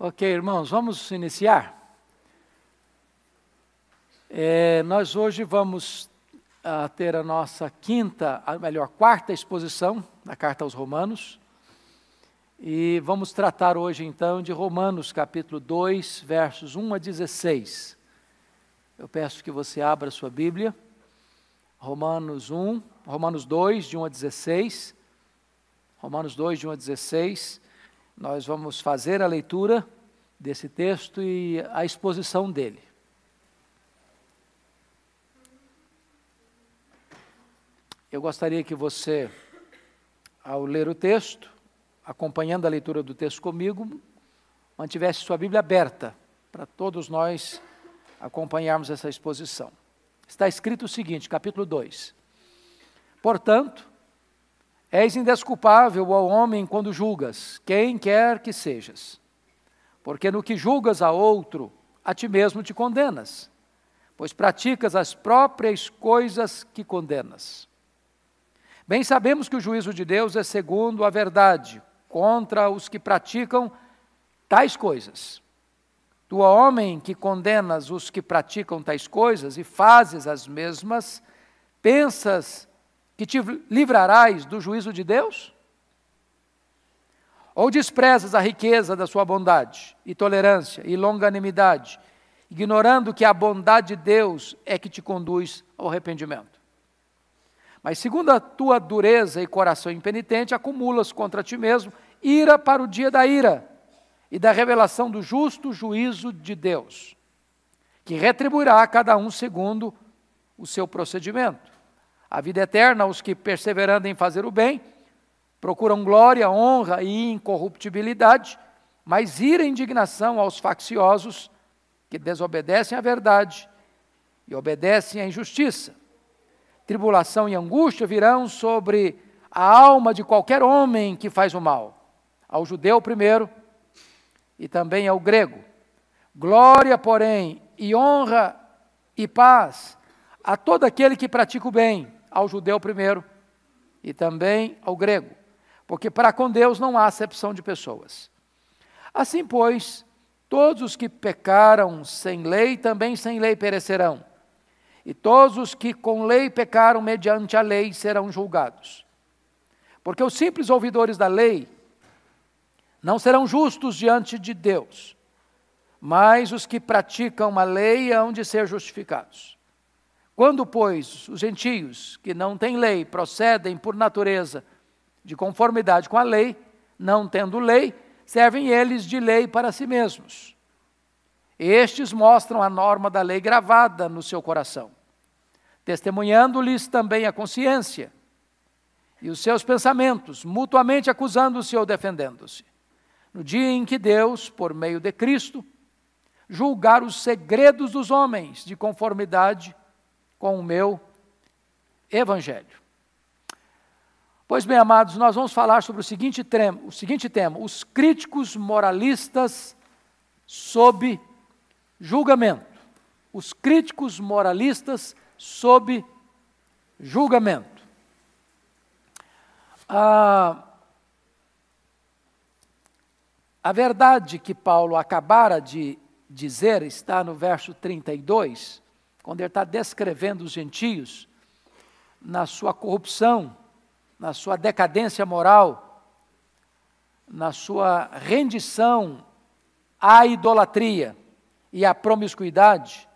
Ok, irmãos, vamos iniciar. É, nós hoje vamos uh, ter a nossa quinta, a melhor, quarta exposição da carta aos Romanos. E vamos tratar hoje então de Romanos capítulo 2, versos 1 a 16. Eu peço que você abra sua Bíblia. Romanos 1, Romanos 2, de 1 a 16. Romanos 2, de 1 a 16. Nós vamos fazer a leitura desse texto e a exposição dele. Eu gostaria que você, ao ler o texto, acompanhando a leitura do texto comigo, mantivesse sua Bíblia aberta para todos nós acompanharmos essa exposição. Está escrito o seguinte, capítulo 2. Portanto, és indesculpável ao homem quando julgas, quem quer que sejas. Porque no que julgas a outro, a ti mesmo te condenas, pois praticas as próprias coisas que condenas. Bem sabemos que o juízo de Deus é segundo a verdade, contra os que praticam tais coisas. Tu, homem, que condenas os que praticam tais coisas e fazes as mesmas, pensas que te livrarás do juízo de Deus? Ou desprezas a riqueza da sua bondade e tolerância e longanimidade, ignorando que a bondade de Deus é que te conduz ao arrependimento? Mas segundo a tua dureza e coração impenitente, acumulas contra ti mesmo ira para o dia da ira e da revelação do justo juízo de Deus, que retribuirá a cada um segundo o seu procedimento. A vida eterna aos que, perseverando em fazer o bem, procuram glória, honra e incorruptibilidade, mas ira e indignação aos facciosos que desobedecem à verdade e obedecem à injustiça tribulação e angústia virão sobre a alma de qualquer homem que faz o mal, ao judeu primeiro e também ao grego. Glória, porém, e honra e paz a todo aquele que pratica o bem, ao judeu primeiro e também ao grego, porque para com Deus não há acepção de pessoas. Assim, pois, todos os que pecaram sem lei também sem lei perecerão e todos os que com lei pecaram mediante a lei serão julgados. Porque os simples ouvidores da lei não serão justos diante de Deus, mas os que praticam a lei hão de ser justificados. Quando, pois, os gentios que não têm lei procedem por natureza de conformidade com a lei, não tendo lei, servem eles de lei para si mesmos. Estes mostram a norma da lei gravada no seu coração testemunhando-lhes também a consciência e os seus pensamentos, mutuamente acusando-se ou defendendo-se. No dia em que Deus, por meio de Cristo, julgar os segredos dos homens de conformidade com o meu evangelho. Pois bem, amados, nós vamos falar sobre o seguinte, tema, o seguinte tema: os críticos moralistas sob julgamento. Os críticos moralistas sob julgamento. A, a verdade que Paulo acabara de dizer está no verso 32, quando ele está descrevendo os gentios na sua corrupção, na sua decadência moral, na sua rendição à idolatria e à promiscuidade,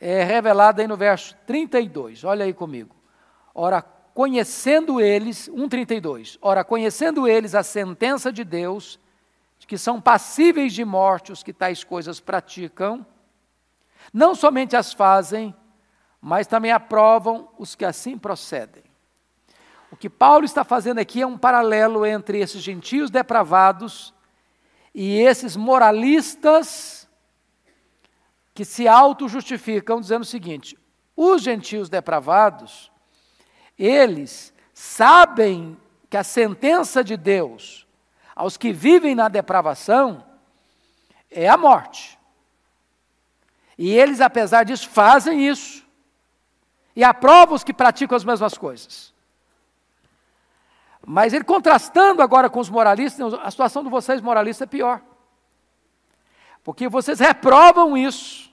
é revelada aí no verso 32. Olha aí comigo. Ora, conhecendo eles, 1,32. Ora, conhecendo eles a sentença de Deus, de que são passíveis de morte os que tais coisas praticam, não somente as fazem, mas também aprovam os que assim procedem. O que Paulo está fazendo aqui é um paralelo entre esses gentios depravados e esses moralistas que se auto-justificam dizendo o seguinte: os gentios depravados, eles sabem que a sentença de Deus aos que vivem na depravação é a morte. E eles, apesar disso, fazem isso. E aprovam os que praticam as mesmas coisas. Mas ele contrastando agora com os moralistas, a situação de vocês moralistas é pior. Porque vocês reprovam isso,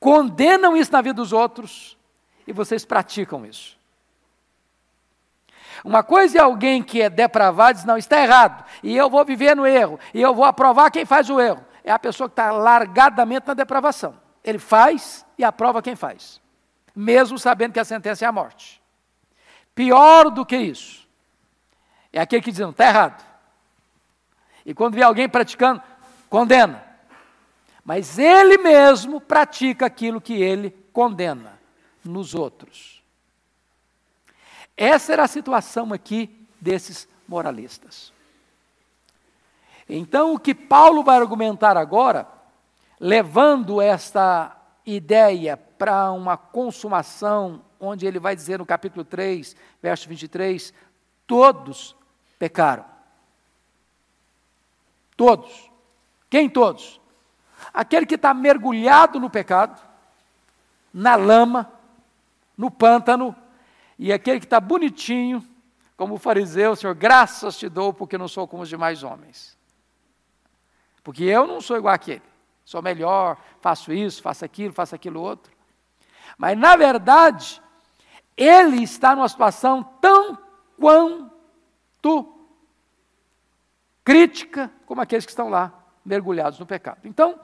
condenam isso na vida dos outros e vocês praticam isso. Uma coisa é alguém que é depravado e diz: não, está errado, e eu vou viver no erro, e eu vou aprovar quem faz o erro. É a pessoa que está largadamente na depravação. Ele faz e aprova quem faz, mesmo sabendo que a sentença é a morte. Pior do que isso, é aquele que diz: não, está errado. E quando vê alguém praticando, condena. Mas ele mesmo pratica aquilo que ele condena nos outros. Essa era a situação aqui desses moralistas. Então, o que Paulo vai argumentar agora, levando esta ideia para uma consumação, onde ele vai dizer no capítulo 3, verso 23, todos pecaram. Todos. Quem todos? Aquele que está mergulhado no pecado, na lama, no pântano, e aquele que está bonitinho, como o fariseu, Senhor, graças te dou porque não sou como os demais homens. Porque eu não sou igual aquele. Sou melhor, faço isso, faço aquilo, faço aquilo outro. Mas, na verdade, ele está numa situação tão quanto crítica como aqueles que estão lá mergulhados no pecado. Então,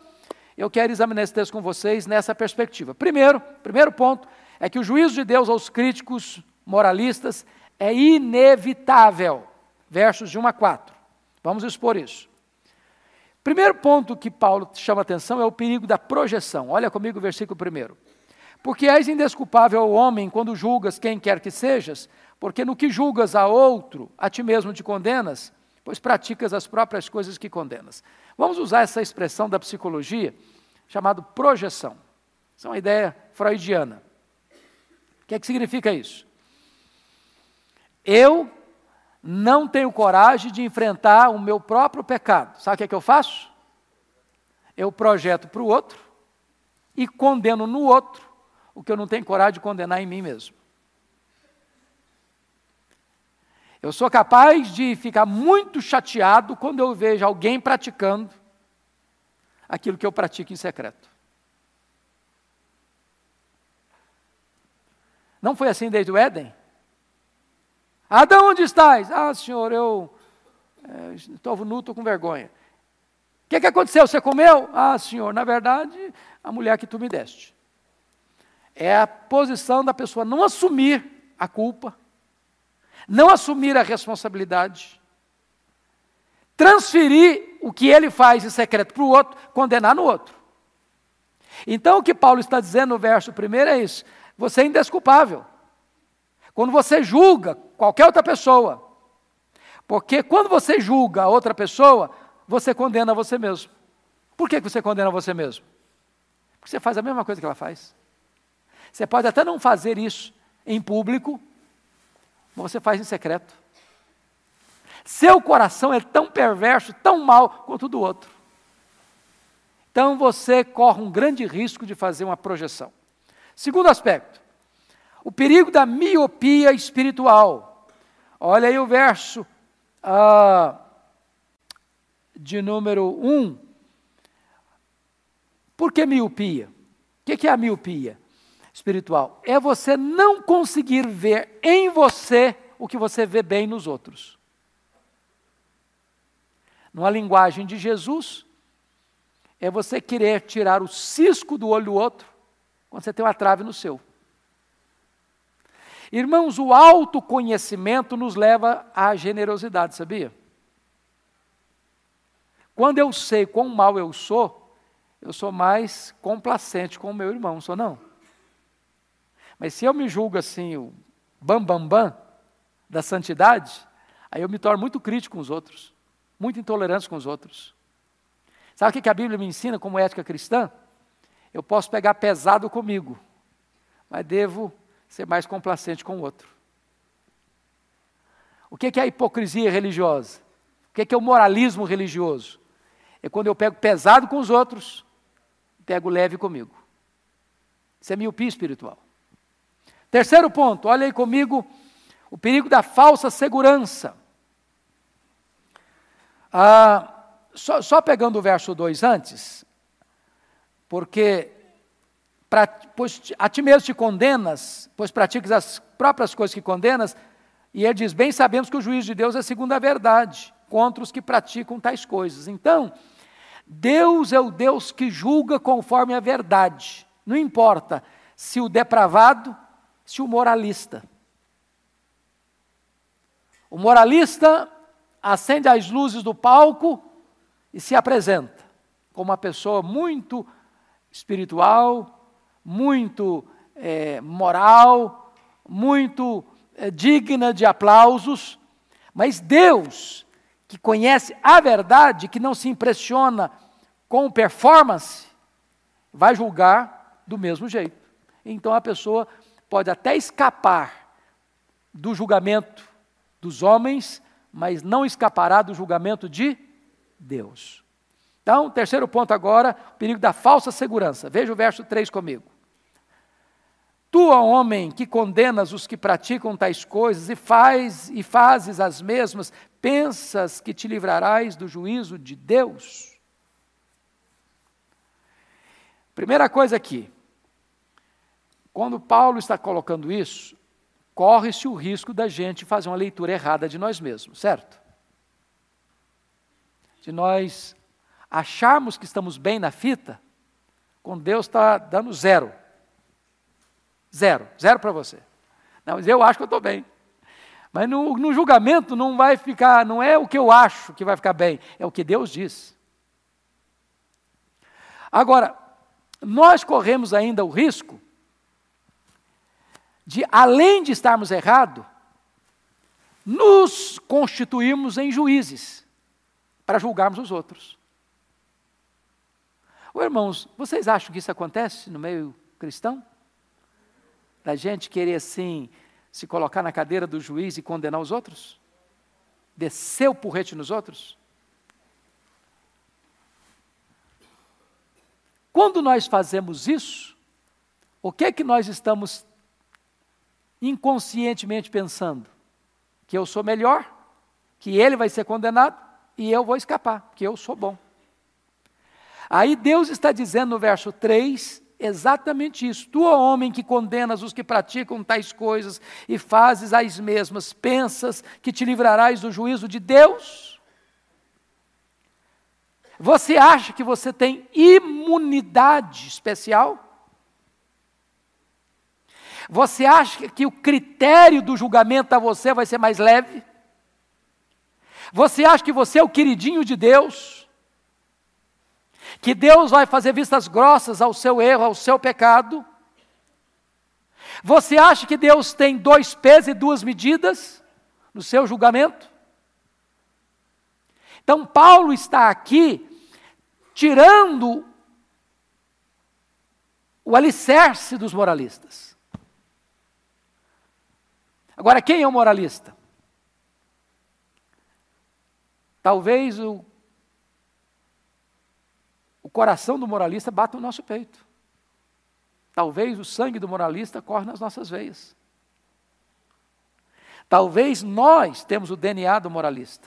eu quero examinar esse texto com vocês nessa perspectiva. Primeiro, primeiro ponto é que o juízo de Deus aos críticos moralistas é inevitável. Versos de 1 a 4. Vamos expor isso. Primeiro ponto que Paulo chama atenção é o perigo da projeção. Olha comigo o versículo primeiro. Porque és indesculpável homem quando julgas quem quer que sejas, porque no que julgas a outro, a ti mesmo te condenas, pois praticas as próprias coisas que condenas. Vamos usar essa expressão da psicologia chamada projeção. Isso é uma ideia freudiana. O que é que significa isso? Eu não tenho coragem de enfrentar o meu próprio pecado. Sabe o que é que eu faço? Eu projeto para o outro e condeno no outro o que eu não tenho coragem de condenar em mim mesmo. Eu sou capaz de ficar muito chateado quando eu vejo alguém praticando aquilo que eu pratico em secreto. Não foi assim desde o Éden? Adão, onde estás? Ah, senhor, eu é, estou nu, estou com vergonha. O que, que aconteceu? Você comeu? Ah, senhor, na verdade, a mulher que tu me deste. É a posição da pessoa não assumir a culpa, não assumir a responsabilidade, transferir o que ele faz em secreto para o outro, condenar no outro. Então, o que Paulo está dizendo no verso primeiro é isso: você é indesculpável. Quando você julga qualquer outra pessoa, porque quando você julga a outra pessoa, você condena você mesmo. Por que você condena você mesmo? Porque você faz a mesma coisa que ela faz. Você pode até não fazer isso em público, mas você faz em secreto. Seu coração é tão perverso, tão mau quanto o do outro. Então você corre um grande risco de fazer uma projeção. Segundo aspecto, o perigo da miopia espiritual. Olha aí o verso ah, de número 1. Por que miopia? O que é a miopia espiritual? É você não conseguir ver em você o que você vê bem nos outros numa linguagem de Jesus, é você querer tirar o cisco do olho do outro quando você tem uma trave no seu. Irmãos, o autoconhecimento nos leva à generosidade, sabia? Quando eu sei quão mal eu sou, eu sou mais complacente com o meu irmão, sou não? Mas se eu me julgo assim, o bam bam bam da santidade, aí eu me torno muito crítico com os outros muito intolerantes com os outros. Sabe o que a Bíblia me ensina como ética cristã? Eu posso pegar pesado comigo, mas devo ser mais complacente com o outro. O que é a hipocrisia religiosa? O que é o moralismo religioso? É quando eu pego pesado com os outros, pego leve comigo. Isso é miopia espiritual. Terceiro ponto, olha aí comigo o perigo da falsa segurança. Ah, só, só pegando o verso 2 antes, porque pra, pois a ti mesmo te condenas, pois praticas as próprias coisas que condenas, e ele diz: Bem sabemos que o juízo de Deus é segundo a verdade, contra os que praticam tais coisas. Então, Deus é o Deus que julga conforme a verdade, não importa se o depravado, se o moralista. O moralista acende as luzes do palco e se apresenta como uma pessoa muito espiritual, muito é, moral, muito é, digna de aplausos, mas Deus, que conhece a verdade, que não se impressiona com performance, vai julgar do mesmo jeito. Então a pessoa pode até escapar do julgamento dos homens, mas não escapará do julgamento de Deus. Então, terceiro ponto agora, o perigo da falsa segurança. Veja o verso 3 comigo. Tu, ó homem, que condenas os que praticam tais coisas e faz e fazes as mesmas, pensas que te livrarás do juízo de Deus? Primeira coisa aqui, quando Paulo está colocando isso, corre-se o risco da gente fazer uma leitura errada de nós mesmos, certo? De nós acharmos que estamos bem na fita, quando Deus está dando zero. Zero, zero para você. Não, mas eu acho que eu estou bem. Mas no, no, julgamento não vai ficar, não é o que eu acho que vai ficar bem, é o que Deus diz. Agora, nós corremos ainda o risco de, além de estarmos errados, nos constituirmos em juízes para julgarmos os outros. Ô, irmãos, vocês acham que isso acontece no meio cristão? Da gente querer assim se colocar na cadeira do juiz e condenar os outros? Descer o porrete nos outros? Quando nós fazemos isso, o que é que nós estamos inconscientemente pensando? Que eu sou melhor, que ele vai ser condenado e eu vou escapar, que eu sou bom. Aí Deus está dizendo no verso 3 exatamente isso. Tu, homem, que condenas os que praticam tais coisas e fazes as mesmas, pensas que te livrarás do juízo de Deus? Você acha que você tem imunidade especial? Você acha que o critério do julgamento a você vai ser mais leve? Você acha que você é o queridinho de Deus? Que Deus vai fazer vistas grossas ao seu erro, ao seu pecado. Você acha que Deus tem dois pesos e duas medidas no seu julgamento? Então, Paulo está aqui tirando o alicerce dos moralistas. Agora, quem é o moralista? Talvez o coração do moralista bate no nosso peito. Talvez o sangue do moralista corre nas nossas veias. Talvez nós temos o DNA do moralista.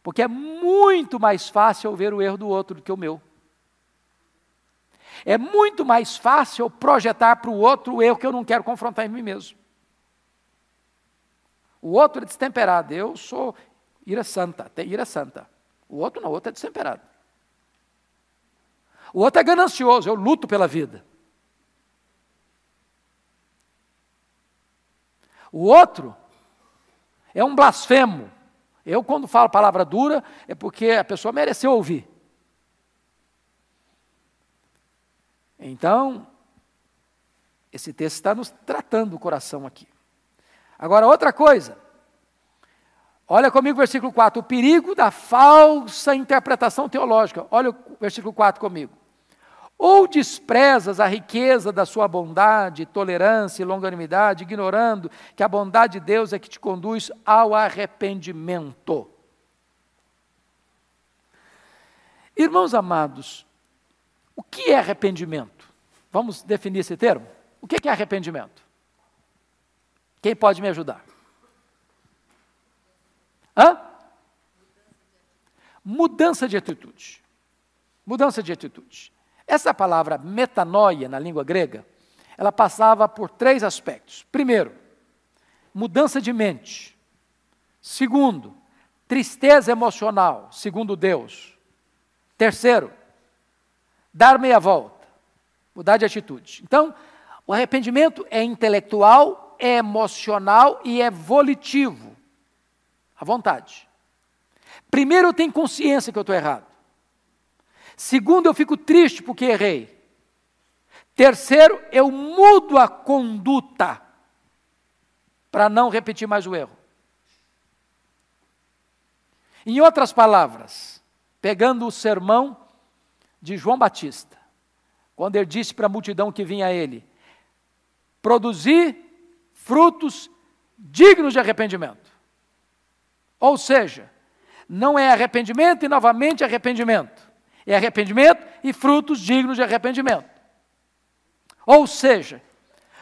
Porque é muito mais fácil eu ver o erro do outro do que o meu. É muito mais fácil eu projetar para o outro o erro que eu não quero confrontar em mim mesmo. O outro é destemperado, eu sou ira santa, tem ira santa. O outro não, o outro é destemperado. O outro é ganancioso, eu luto pela vida. O outro é um blasfemo. Eu, quando falo palavra dura, é porque a pessoa mereceu ouvir. Então, esse texto está nos tratando o coração aqui. Agora, outra coisa. Olha comigo o versículo 4, o perigo da falsa interpretação teológica. Olha o versículo 4 comigo. Ou desprezas a riqueza da sua bondade, tolerância e longanimidade, ignorando que a bondade de Deus é que te conduz ao arrependimento. Irmãos amados, o que é arrependimento? Vamos definir esse termo? O que é arrependimento? Quem pode me ajudar? Hã? mudança de atitude. Mudança de atitude. Essa palavra metanoia na língua grega, ela passava por três aspectos. Primeiro, mudança de mente. Segundo, tristeza emocional, segundo Deus. Terceiro, dar meia volta, mudar de atitude. Então, o arrependimento é intelectual, é emocional e é volitivo. À vontade. Primeiro, eu tenho consciência que eu estou errado. Segundo, eu fico triste porque errei. Terceiro, eu mudo a conduta para não repetir mais o erro. Em outras palavras, pegando o sermão de João Batista, quando ele disse para a multidão que vinha a ele: produzir frutos dignos de arrependimento. Ou seja, não é arrependimento e novamente arrependimento é arrependimento e frutos dignos de arrependimento. Ou seja,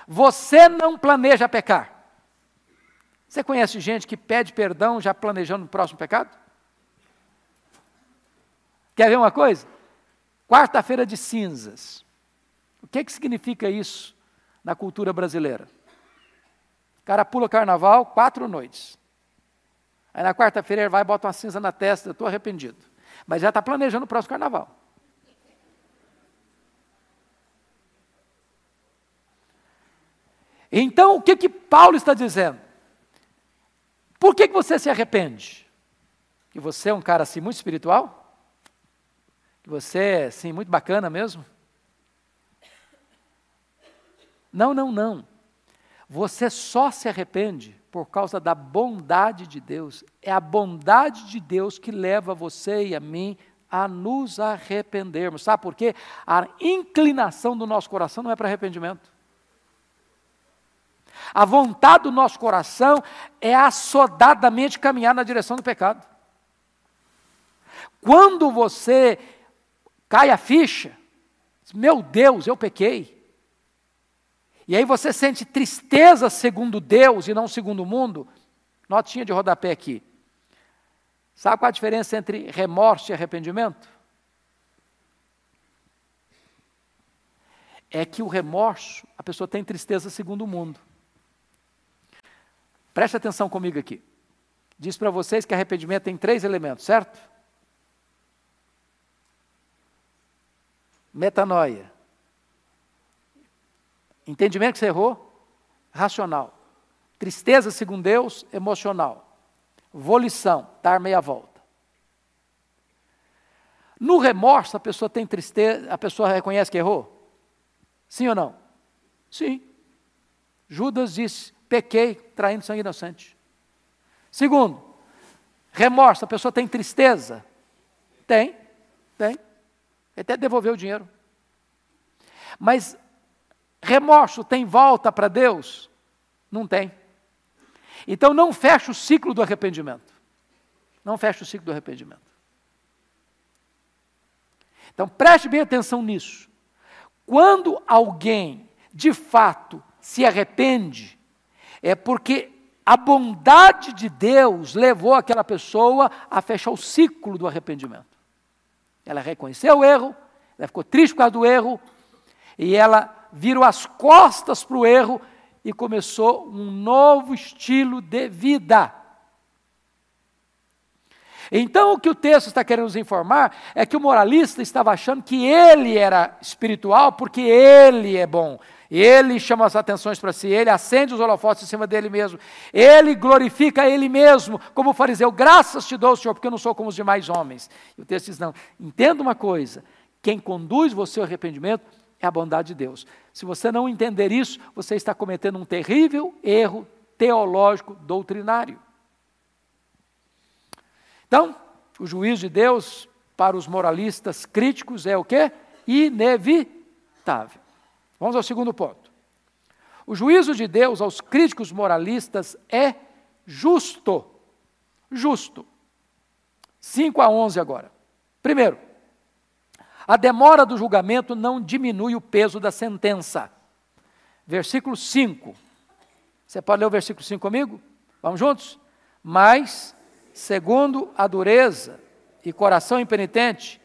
você não planeja pecar. Você conhece gente que pede perdão já planejando o próximo pecado? Quer ver uma coisa? Quarta-feira de cinzas. O que, que significa isso na cultura brasileira? O cara pula carnaval quatro noites. Aí na quarta-feira ele vai e bota uma cinza na testa, eu estou arrependido mas já está planejando o próximo carnaval. Então, o que que Paulo está dizendo? Por que, que você se arrepende? Que você é um cara assim muito espiritual? Que você é assim muito bacana mesmo? Não, não, não. Você só se arrepende por causa da bondade de Deus. É a bondade de Deus que leva você e a mim a nos arrependermos. Sabe por quê? A inclinação do nosso coração não é para arrependimento. A vontade do nosso coração é assodadamente caminhar na direção do pecado. Quando você cai a ficha, meu Deus, eu pequei. E aí você sente tristeza segundo Deus e não segundo o mundo. Notinha de rodapé aqui. Sabe qual a diferença entre remorso e arrependimento? É que o remorso, a pessoa tem tristeza segundo o mundo. Preste atenção comigo aqui. Diz para vocês que arrependimento tem três elementos, certo? Metanoia, Entendimento que você errou? Racional. Tristeza, segundo Deus, emocional. Volição, dar meia volta. No remorso, a pessoa tem tristeza, a pessoa reconhece que errou? Sim ou não? Sim. Judas disse: pequei, traindo sangue inocente. Segundo, remorso, a pessoa tem tristeza? Tem, tem. Até devolveu o dinheiro. Mas Remorso tem volta para Deus? Não tem. Então não fecha o ciclo do arrependimento. Não fecha o ciclo do arrependimento. Então preste bem atenção nisso. Quando alguém de fato se arrepende, é porque a bondade de Deus levou aquela pessoa a fechar o ciclo do arrependimento. Ela reconheceu o erro, ela ficou triste por causa do erro, e ela virou as costas para o erro e começou um novo estilo de vida. Então, o que o texto está querendo nos informar é que o moralista estava achando que ele era espiritual porque ele é bom. Ele chama as atenções para si, ele acende os holofotes em cima dele mesmo, ele glorifica ele mesmo, como o fariseu, graças te dou, Senhor, porque eu não sou como os demais homens. E o texto diz: não, entenda uma coisa: quem conduz você ao arrependimento é a bondade de Deus. Se você não entender isso, você está cometendo um terrível erro teológico doutrinário. Então, o juízo de Deus para os moralistas críticos é o que? Inevitável. Vamos ao segundo ponto. O juízo de Deus aos críticos moralistas é justo. Justo. 5 a 11 agora. Primeiro, a demora do julgamento não diminui o peso da sentença. Versículo 5. Você pode ler o versículo 5 comigo? Vamos juntos? Mas, segundo a dureza e coração impenitente,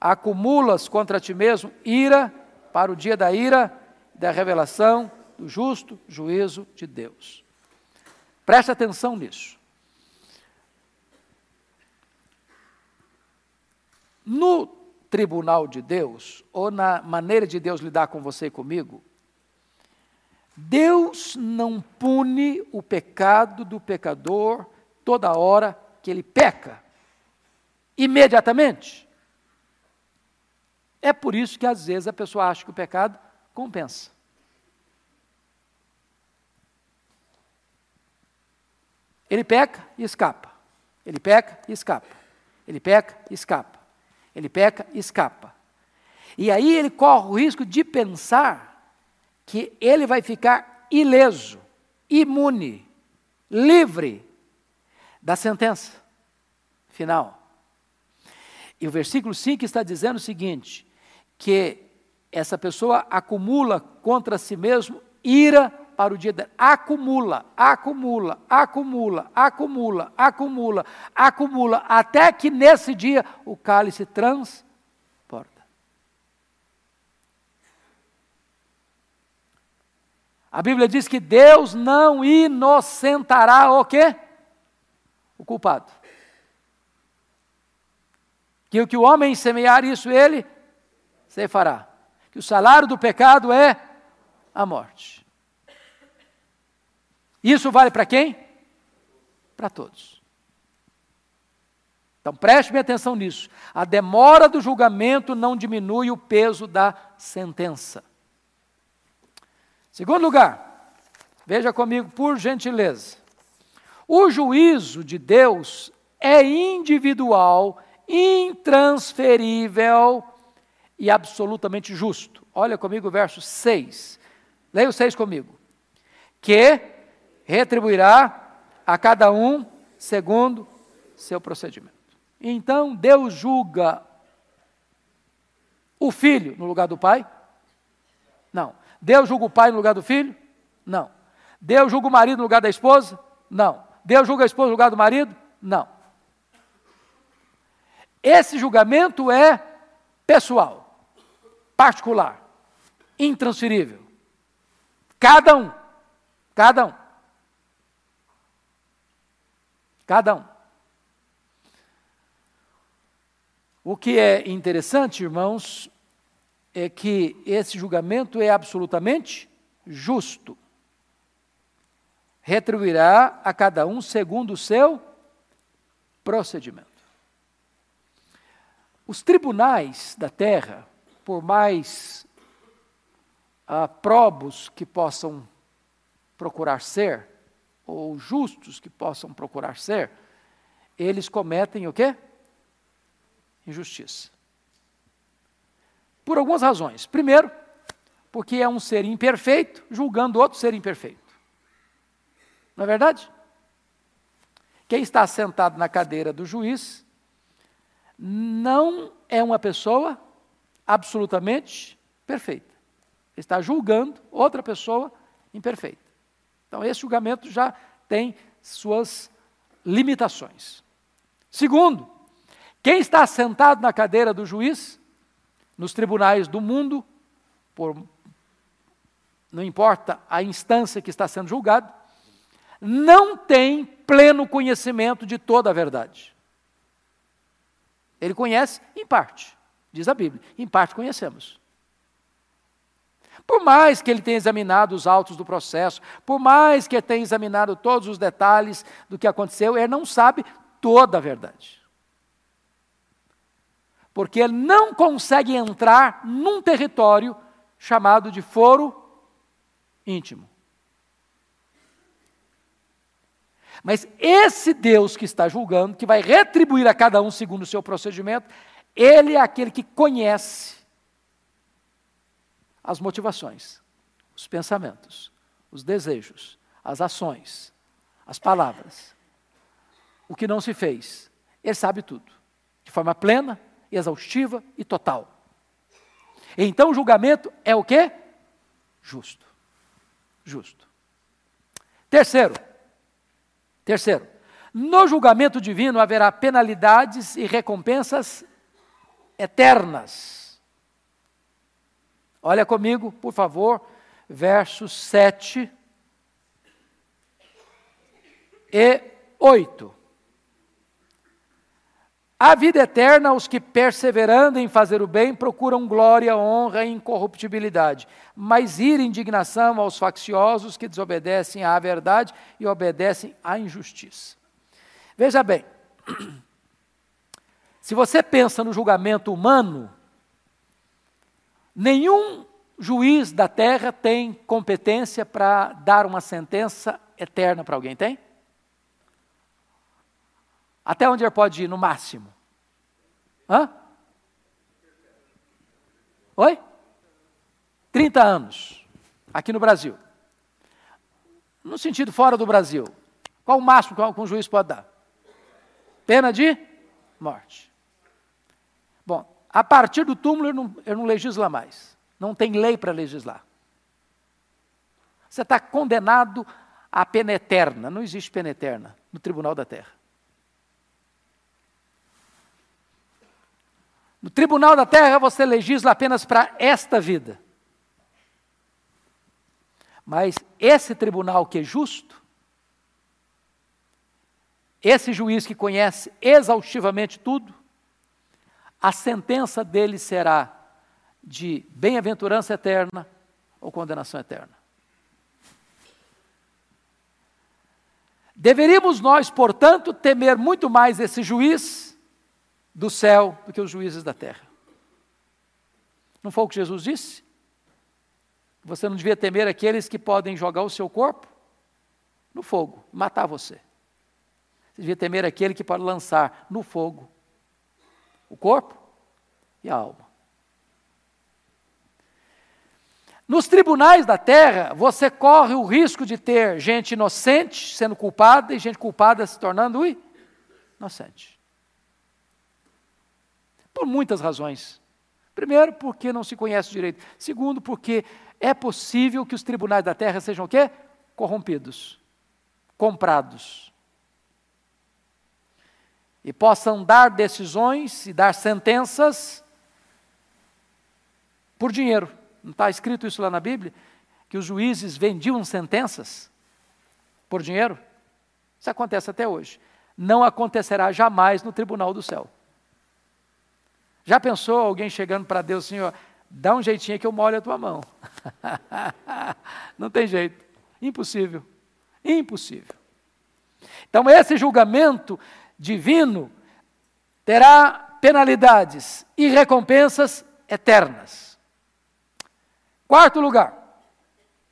acumulas contra ti mesmo ira para o dia da ira, da revelação do justo juízo de Deus. Preste atenção nisso. No tribunal de Deus, ou na maneira de Deus lidar com você e comigo, Deus não pune o pecado do pecador toda hora que ele peca, imediatamente. É por isso que às vezes a pessoa acha que o pecado compensa. Ele peca e escapa. Ele peca e escapa. Ele peca e escapa. Ele peca e escapa. E aí ele corre o risco de pensar que ele vai ficar ileso, imune, livre da sentença final. E o versículo 5 está dizendo o seguinte: que essa pessoa acumula contra si mesmo ira para o dia dela. Acumula, acumula, acumula, acumula, acumula, acumula, até que nesse dia o cálice trans A Bíblia diz que Deus não inocentará o quê? O culpado. Que o que o homem semear, isso ele se fará. Que o salário do pecado é a morte. Isso vale para quem? Para todos. Então preste atenção nisso. A demora do julgamento não diminui o peso da sentença. Segundo lugar, veja comigo, por gentileza. O juízo de Deus é individual, intransferível e absolutamente justo. Olha comigo o verso 6. Leia o 6 comigo. Que retribuirá a cada um segundo seu procedimento. Então Deus julga o filho no lugar do pai? Não. Deus julga o pai no lugar do filho? Não. Deus julga o marido no lugar da esposa? Não. Deus julga a esposa no lugar do marido? Não. Esse julgamento é pessoal, particular, intransferível. Cada um. Cada um. Cada um. O que é interessante, irmãos, é que esse julgamento é absolutamente justo. Retribuirá a cada um segundo o seu procedimento. Os tribunais da terra, por mais ah, probos que possam procurar ser, ou justos que possam procurar ser, eles cometem o quê? Injustiça. Por algumas razões. Primeiro, porque é um ser imperfeito julgando outro ser imperfeito. Não é verdade? Quem está sentado na cadeira do juiz não é uma pessoa absolutamente perfeita. Está julgando outra pessoa imperfeita. Então, esse julgamento já tem suas limitações. Segundo, quem está sentado na cadeira do juiz nos tribunais do mundo, por, não importa a instância que está sendo julgado, não tem pleno conhecimento de toda a verdade. Ele conhece em parte, diz a Bíblia, em parte conhecemos. Por mais que ele tenha examinado os autos do processo, por mais que ele tenha examinado todos os detalhes do que aconteceu, ele não sabe toda a verdade porque ele não consegue entrar num território chamado de foro íntimo. Mas esse Deus que está julgando, que vai retribuir a cada um segundo o seu procedimento, ele é aquele que conhece as motivações, os pensamentos, os desejos, as ações, as palavras, o que não se fez. Ele sabe tudo, de forma plena, exaustiva e total. Então o julgamento é o quê? Justo. Justo. Terceiro. Terceiro. No julgamento divino haverá penalidades e recompensas eternas. Olha comigo, por favor, versos 7 e 8. A vida eterna, os que perseverando em fazer o bem procuram glória, honra e incorruptibilidade, mas ira e indignação aos facciosos que desobedecem à verdade e obedecem à injustiça. Veja bem, se você pensa no julgamento humano, nenhum juiz da terra tem competência para dar uma sentença eterna para alguém, tem? Até onde ele pode ir, no máximo? Hã? Oi? 30 anos, aqui no Brasil. No sentido fora do Brasil. Qual o máximo que um juiz pode dar? Pena de morte. A partir do túmulo ele não, ele não legisla mais. Não tem lei para legislar. Você está condenado à pena eterna. Não existe pena eterna no tribunal da terra. No tribunal da terra você legisla apenas para esta vida. Mas esse tribunal que é justo, esse juiz que conhece exaustivamente tudo, a sentença dele será de bem-aventurança eterna ou condenação eterna. Deveríamos nós, portanto, temer muito mais esse juiz do céu do que os juízes da terra. Não foi o que Jesus disse? Você não devia temer aqueles que podem jogar o seu corpo no fogo, matar você. Você devia temer aquele que pode lançar no fogo o corpo e a alma. Nos tribunais da terra, você corre o risco de ter gente inocente sendo culpada e gente culpada se tornando inocente. Por muitas razões. Primeiro, porque não se conhece direito. Segundo, porque é possível que os tribunais da terra sejam o quê? Corrompidos, comprados. E possam dar decisões e dar sentenças por dinheiro. Não está escrito isso lá na Bíblia? Que os juízes vendiam sentenças por dinheiro? Isso acontece até hoje. Não acontecerá jamais no tribunal do céu. Já pensou alguém chegando para Deus assim, ó, dá um jeitinho que eu molho a tua mão. Não tem jeito. Impossível. Impossível. Então, esse julgamento divino terá penalidades e recompensas eternas. Quarto lugar,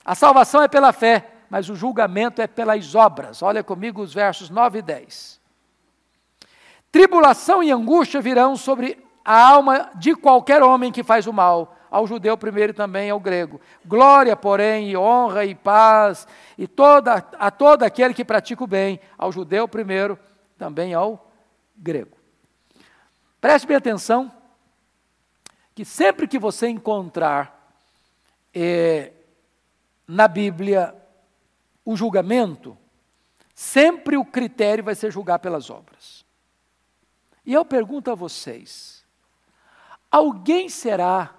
a salvação é pela fé, mas o julgamento é pelas obras. Olha comigo os versos 9 e 10. Tribulação e angústia virão sobre a alma de qualquer homem que faz o mal, ao judeu primeiro e também ao grego. Glória, porém, e honra e paz e toda, a todo aquele que pratica o bem, ao judeu primeiro, também ao grego. Preste bem atenção que sempre que você encontrar eh, na Bíblia o julgamento, sempre o critério vai ser julgar pelas obras. E eu pergunto a vocês, Alguém será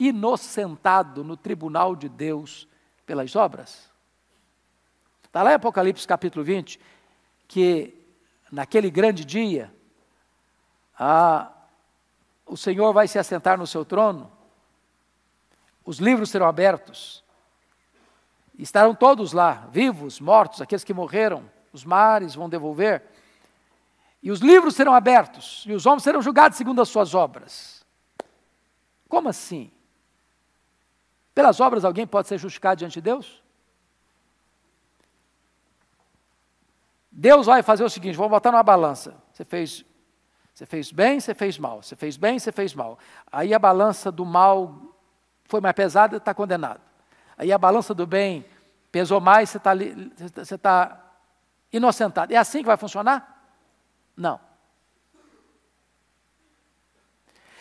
inocentado no tribunal de Deus pelas obras? Está lá em Apocalipse capítulo 20, que naquele grande dia, o Senhor vai se assentar no seu trono, os livros serão abertos, estarão todos lá, vivos, mortos, aqueles que morreram, os mares vão devolver, e os livros serão abertos, e os homens serão julgados segundo as suas obras. Como assim? Pelas obras alguém pode ser justificado diante de Deus? Deus vai fazer o seguinte: vamos botar numa balança. Você fez, você fez bem, você fez mal. Você fez bem, você fez mal. Aí a balança do mal foi mais pesada, está condenado. Aí a balança do bem pesou mais, você está você tá inocentado. É assim que vai funcionar? Não.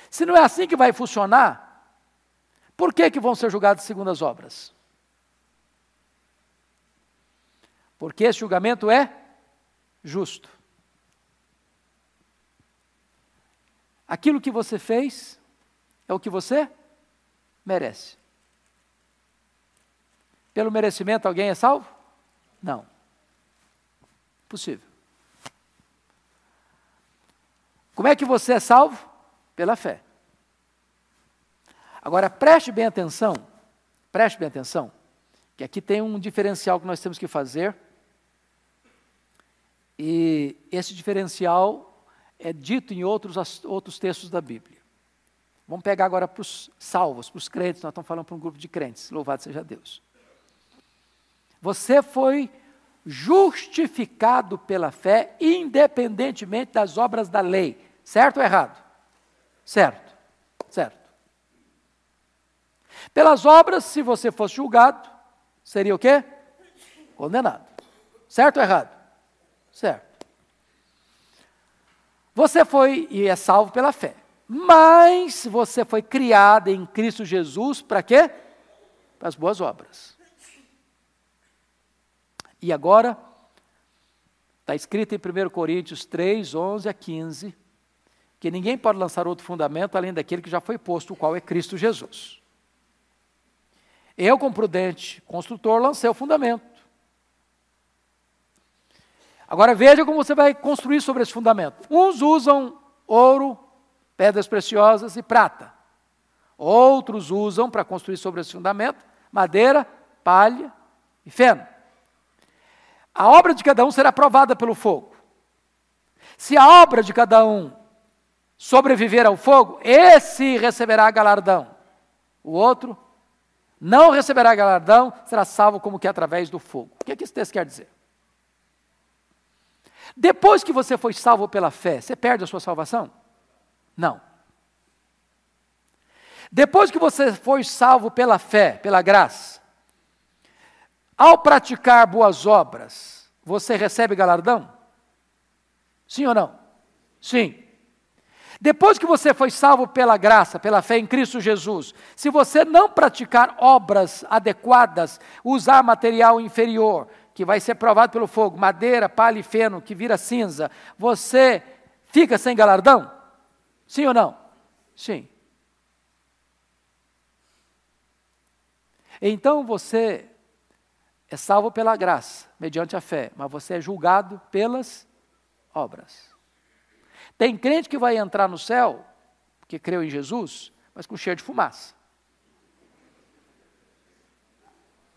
Se não é assim que vai funcionar, por que, que vão ser julgados segundo as obras? Porque esse julgamento é justo. Aquilo que você fez é o que você merece. Pelo merecimento alguém é salvo? Não. Possível. Como é que você é salvo? Pela fé. Agora preste bem atenção, preste bem atenção, que aqui tem um diferencial que nós temos que fazer. E esse diferencial é dito em outros, outros textos da Bíblia. Vamos pegar agora para os salvos, para os crentes, nós estamos falando para um grupo de crentes, louvado seja Deus. Você foi justificado pela fé, independentemente das obras da lei. Certo ou errado? Certo, certo. Pelas obras, se você fosse julgado, seria o quê? Condenado. Certo ou errado? Certo. Você foi e é salvo pela fé. Mas você foi criado em Cristo Jesus para quê? Para as boas obras. E agora, está escrito em 1 Coríntios 3, 11 a 15, que ninguém pode lançar outro fundamento além daquele que já foi posto, o qual é Cristo Jesus. Eu, como prudente construtor, lancei o fundamento. Agora veja como você vai construir sobre esse fundamento. Uns usam ouro, pedras preciosas e prata. Outros usam, para construir sobre esse fundamento, madeira, palha e feno. A obra de cada um será provada pelo fogo. Se a obra de cada um sobreviver ao fogo, esse receberá galardão. O outro não receberá galardão, será salvo como que através do fogo. O que, é que esse texto quer dizer? Depois que você foi salvo pela fé, você perde a sua salvação? Não. Depois que você foi salvo pela fé, pela graça, ao praticar boas obras, você recebe galardão? Sim ou não? Sim. Depois que você foi salvo pela graça, pela fé em Cristo Jesus, se você não praticar obras adequadas, usar material inferior, que vai ser provado pelo fogo, madeira, palha e feno, que vira cinza, você fica sem galardão? Sim ou não? Sim. Então você é salvo pela graça, mediante a fé, mas você é julgado pelas obras. Tem crente que vai entrar no céu, que creu em Jesus, mas com cheiro de fumaça.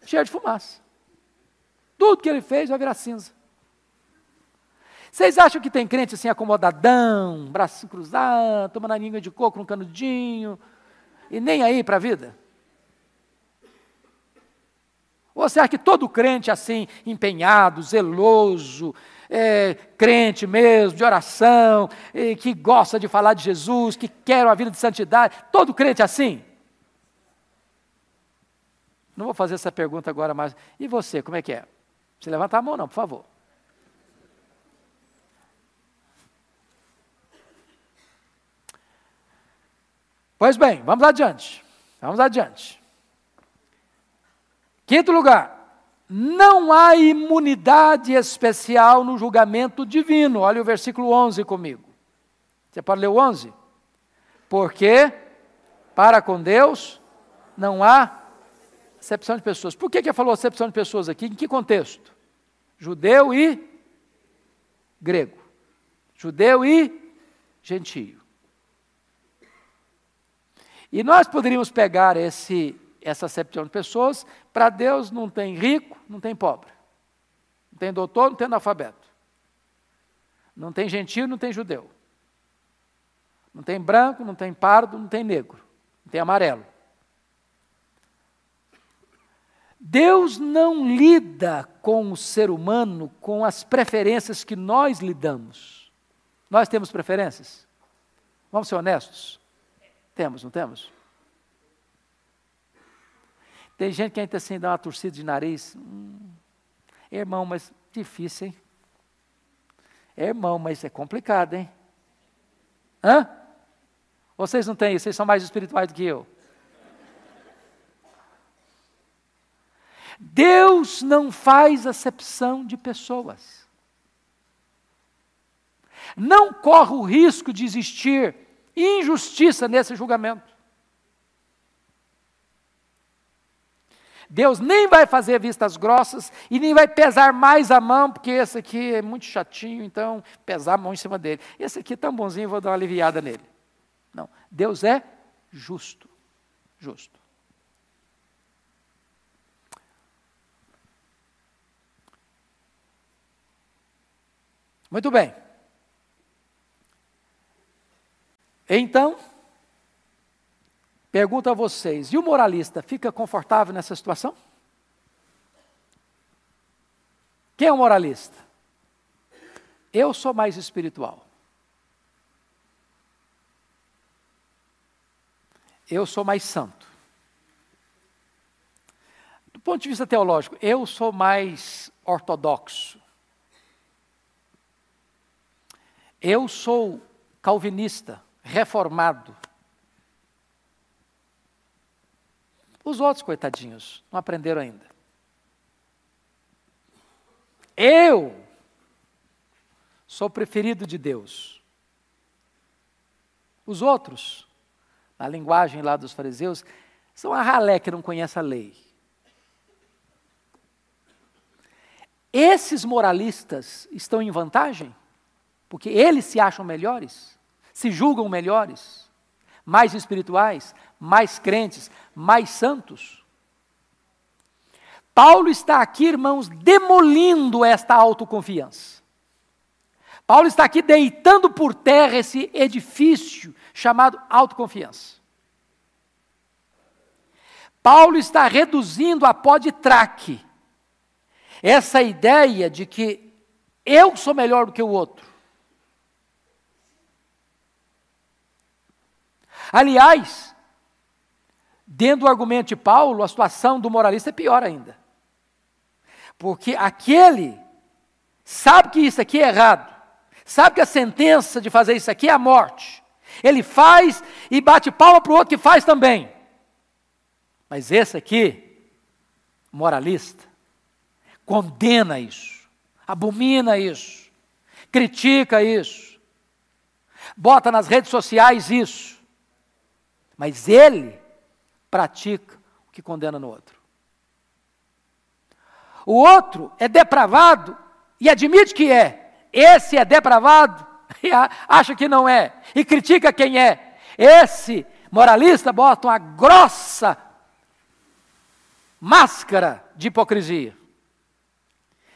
Cheiro de fumaça. Tudo que ele fez vai virar cinza. Vocês acham que tem crente assim acomodadão, braço cruzado, tomando a língua de coco no canudinho, e nem aí para a vida? Ou você acha que todo crente assim, empenhado, zeloso, é, crente mesmo, de oração, que gosta de falar de Jesus, que quer uma vida de santidade, todo crente é assim? Não vou fazer essa pergunta agora mais. E você, como é que é? Você levanta a mão, não, por favor. Pois bem, vamos adiante. Vamos adiante. Quinto lugar. Não há imunidade especial no julgamento divino. Olha o versículo 11 comigo. Você pode ler o 11? Porque para com Deus não há acepção de pessoas. Por que, que falou acepção de pessoas aqui? Em que contexto? Judeu e grego. Judeu e gentio. E nós poderíamos pegar esse essa acepção de pessoas, para Deus não tem rico, não tem pobre. Não tem doutor, não tem analfabeto. Não tem gentil, não tem judeu. Não tem branco, não tem pardo, não tem negro. Não tem amarelo. Deus não lida com o ser humano com as preferências que nós lidamos. Nós temos preferências? Vamos ser honestos? Temos, não temos? Tem gente que ainda assim dá uma torcida de nariz. Hum, irmão, mas difícil, hein? Irmão, mas é complicado, hein? Hã? Vocês não têm isso, vocês são mais espirituais do que eu. Deus não faz acepção de pessoas. não corre o risco de existir injustiça nesse julgamento. Deus nem vai fazer vistas grossas e nem vai pesar mais a mão, porque esse aqui é muito chatinho, então pesar a mão em cima dele. Esse aqui é tão bonzinho, vou dar uma aliviada nele. Não, Deus é justo. Justo. Muito bem. Então, pergunto a vocês: e o moralista fica confortável nessa situação? Quem é o moralista? Eu sou mais espiritual. Eu sou mais santo. Do ponto de vista teológico, eu sou mais ortodoxo. Eu sou calvinista, reformado. Os outros, coitadinhos, não aprenderam ainda. Eu sou preferido de Deus. Os outros, na linguagem lá dos fariseus, são a ralé que não conhece a lei. Esses moralistas estão em vantagem? Porque eles se acham melhores, se julgam melhores, mais espirituais, mais crentes, mais santos. Paulo está aqui, irmãos, demolindo esta autoconfiança. Paulo está aqui deitando por terra esse edifício chamado autoconfiança. Paulo está reduzindo a pó de traque essa ideia de que eu sou melhor do que o outro. Aliás, dentro do argumento de Paulo, a situação do moralista é pior ainda. Porque aquele sabe que isso aqui é errado, sabe que a sentença de fazer isso aqui é a morte. Ele faz e bate palma para o outro que faz também. Mas esse aqui, moralista, condena isso, abomina isso, critica isso, bota nas redes sociais isso. Mas ele pratica o que condena no outro. O outro é depravado e admite que é. Esse é depravado e acha que não é. E critica quem é. Esse moralista bota uma grossa máscara de hipocrisia.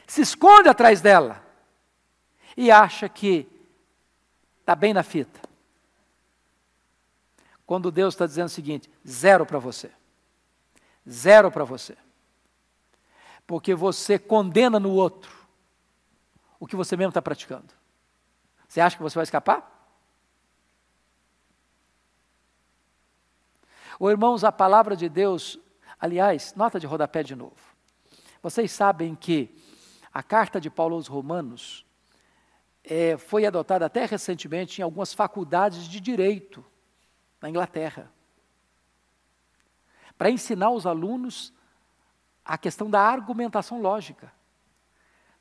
Se esconde atrás dela e acha que está bem na fita. Quando Deus está dizendo o seguinte: zero para você. Zero para você. Porque você condena no outro o que você mesmo está praticando. Você acha que você vai escapar? Ou irmãos, a palavra de Deus, aliás, nota de rodapé de novo. Vocês sabem que a carta de Paulo aos Romanos é, foi adotada até recentemente em algumas faculdades de direito na Inglaterra, para ensinar os alunos a questão da argumentação lógica.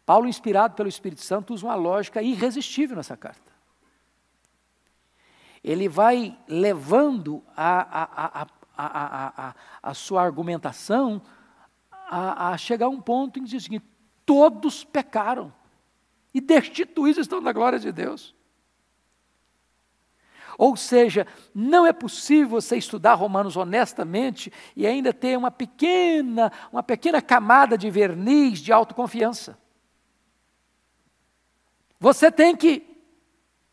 Paulo, inspirado pelo Espírito Santo, usa uma lógica irresistível nessa carta. Ele vai levando a, a, a, a sua argumentação a, chegar a um ponto em que diz seguinte: todos pecaram e destituídos estão da glória de Deus. Ou seja, não é possível você estudar Romanos honestamente e ainda ter uma pequena, uma pequena camada de verniz de autoconfiança. Você tem que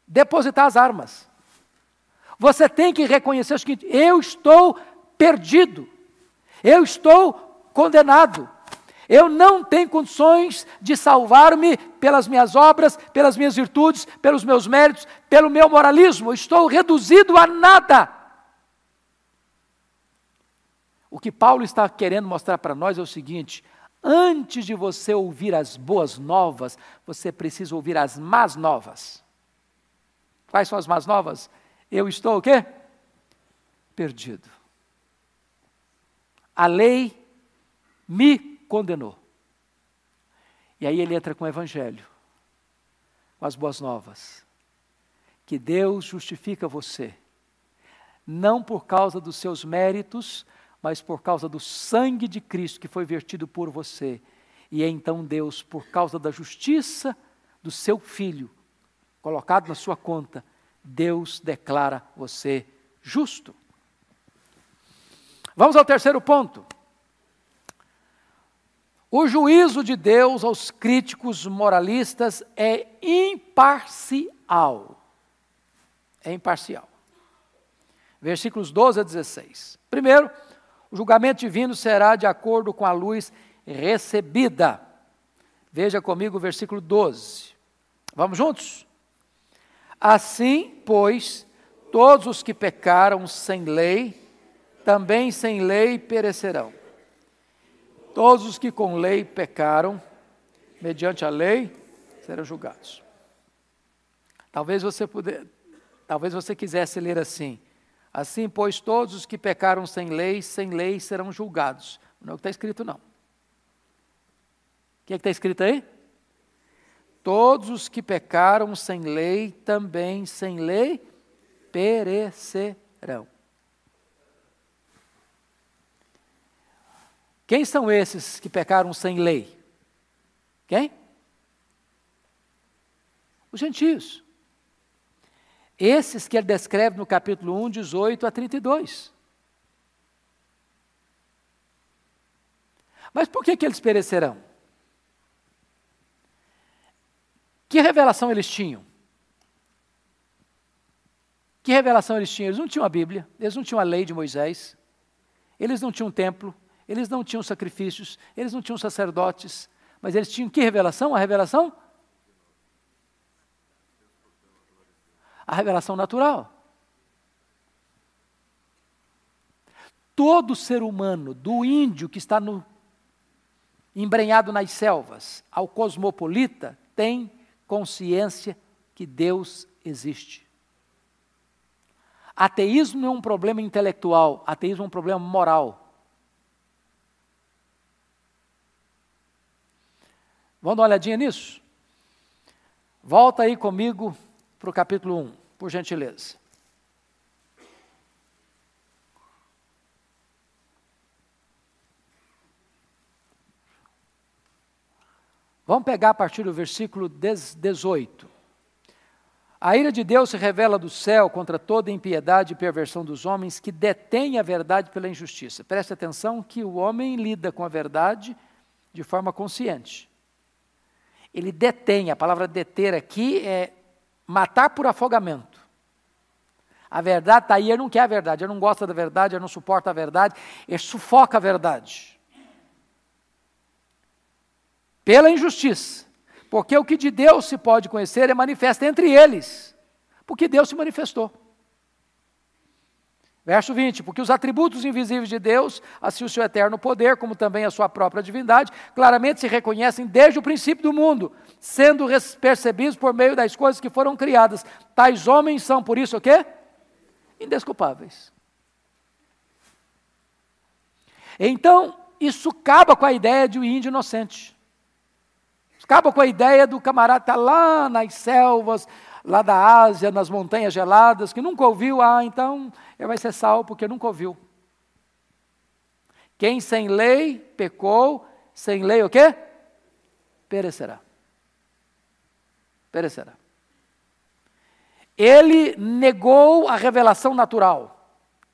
depositar as armas. Você tem que reconhecer o seguinte: eu estou perdido. Eu estou condenado. Eu não tenho condições de salvar-me pelas minhas obras, pelas minhas virtudes, pelos meus méritos, pelo meu moralismo. Estou reduzido a nada. O que Paulo está querendo mostrar para nós é o seguinte: antes de você ouvir as boas novas, você precisa ouvir as más novas. Quais são as más novas? Eu estou o quê? Perdido. A lei me condenou. E aí ele entra com o Evangelho, com as boas novas. que Deus justifica você, não por causa dos seus méritos, mas por causa do sangue de Cristo que foi vertido por você. E é então Deus, por causa da justiça do seu filho, colocado na sua conta, Deus declara você justo. Vamos ao terceiro ponto. O juízo de Deus aos críticos moralistas é imparcial. É imparcial. Versículos 12 a 16. Primeiro, o julgamento divino será de acordo com a luz recebida. Veja comigo o versículo 12. Vamos juntos? Assim, pois, todos os que pecaram sem lei, também sem lei perecerão. Todos os que com lei pecaram, mediante a lei, serão julgados. Talvez você puder, talvez você quisesse ler assim: Assim, pois, todos os que pecaram sem lei, sem lei serão julgados. Não é o que está escrito, não. O que é está escrito aí? Todos os que pecaram sem lei, também sem lei, perecerão. Quem são esses que pecaram sem lei? Quem? Os gentios. Esses que ele descreve no capítulo 1, 18 a 32. Mas por que, que eles perecerão? Que revelação eles tinham? Que revelação eles tinham? Eles não tinham a Bíblia, eles não tinham a lei de Moisés, eles não tinham um templo, eles não tinham sacrifícios, eles não tinham sacerdotes, mas eles tinham que revelação? A revelação? A revelação natural. Todo ser humano, do índio que está no, embrenhado nas selvas, ao cosmopolita, tem consciência que Deus existe. Ateísmo não é um problema intelectual, ateísmo é um problema moral. Vamos dar uma olhadinha nisso? Volta aí comigo para o capítulo 1, por gentileza. Vamos pegar a partir do versículo 18. A ira de Deus se revela do céu contra toda impiedade e perversão dos homens que detêm a verdade pela injustiça. Preste atenção que o homem lida com a verdade de forma consciente ele detém, a palavra deter aqui é matar por afogamento. A verdade está aí, ele não quer a verdade, ele não gosta da verdade, ele não suporta a verdade, ele sufoca a verdade. Pela injustiça. Porque o que de Deus se pode conhecer é manifesta entre eles. Porque Deus se manifestou. Verso 20: Porque os atributos invisíveis de Deus, assim o seu eterno poder, como também a sua própria divindade, claramente se reconhecem desde o princípio do mundo, sendo percebidos por meio das coisas que foram criadas. Tais homens são, por isso, o quê? Indesculpáveis. Então, isso acaba com a ideia de um índio inocente. Acaba com a ideia do camarada que está lá nas selvas, lá da Ásia, nas montanhas geladas, que nunca ouviu, ah, então vai ser salvo porque nunca ouviu. Quem sem lei pecou, sem lei o quê? Perecerá. Perecerá. Ele negou a revelação natural.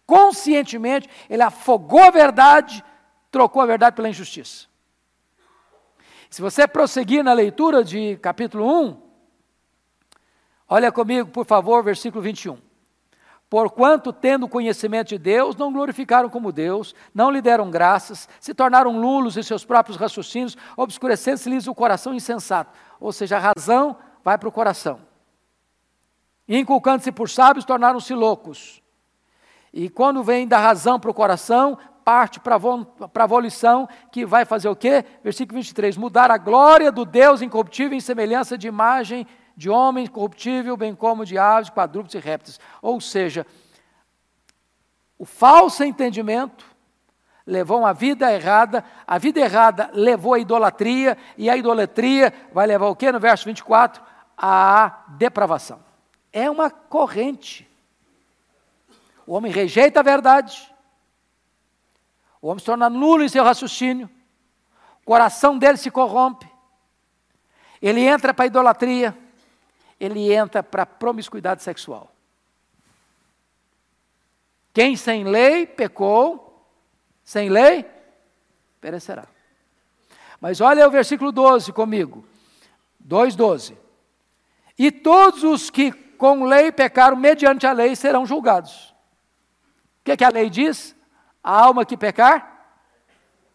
Conscientemente, ele afogou a verdade, trocou a verdade pela injustiça. Se você prosseguir na leitura de capítulo 1, Olha comigo, por favor, versículo 21. Porquanto, tendo conhecimento de Deus, não glorificaram como Deus, não lhe deram graças, se tornaram lulos em seus próprios raciocínios, obscurecendo-se-lhes o coração insensato. Ou seja, a razão vai para o coração. Inculcando-se por sábios, tornaram-se loucos. E quando vem da razão para o coração, parte para a volição, que vai fazer o quê? Versículo 23, mudar a glória do Deus incorruptível em semelhança de imagem de homem corruptível, bem como de aves, quadrúpedes e répteis. Ou seja, o falso entendimento levou uma vida errada, a vida errada levou à idolatria, e a idolatria vai levar o que no verso 24? A depravação. é uma corrente. O homem rejeita a verdade, o homem se torna nulo em seu raciocínio, o coração dele se corrompe, ele entra para a idolatria, ele entra para promiscuidade sexual. Quem sem lei pecou, sem lei perecerá. Mas olha o versículo 12 comigo. 2,12. E todos os que com lei pecaram mediante a lei serão julgados. O que, é que a lei diz? A alma que pecar,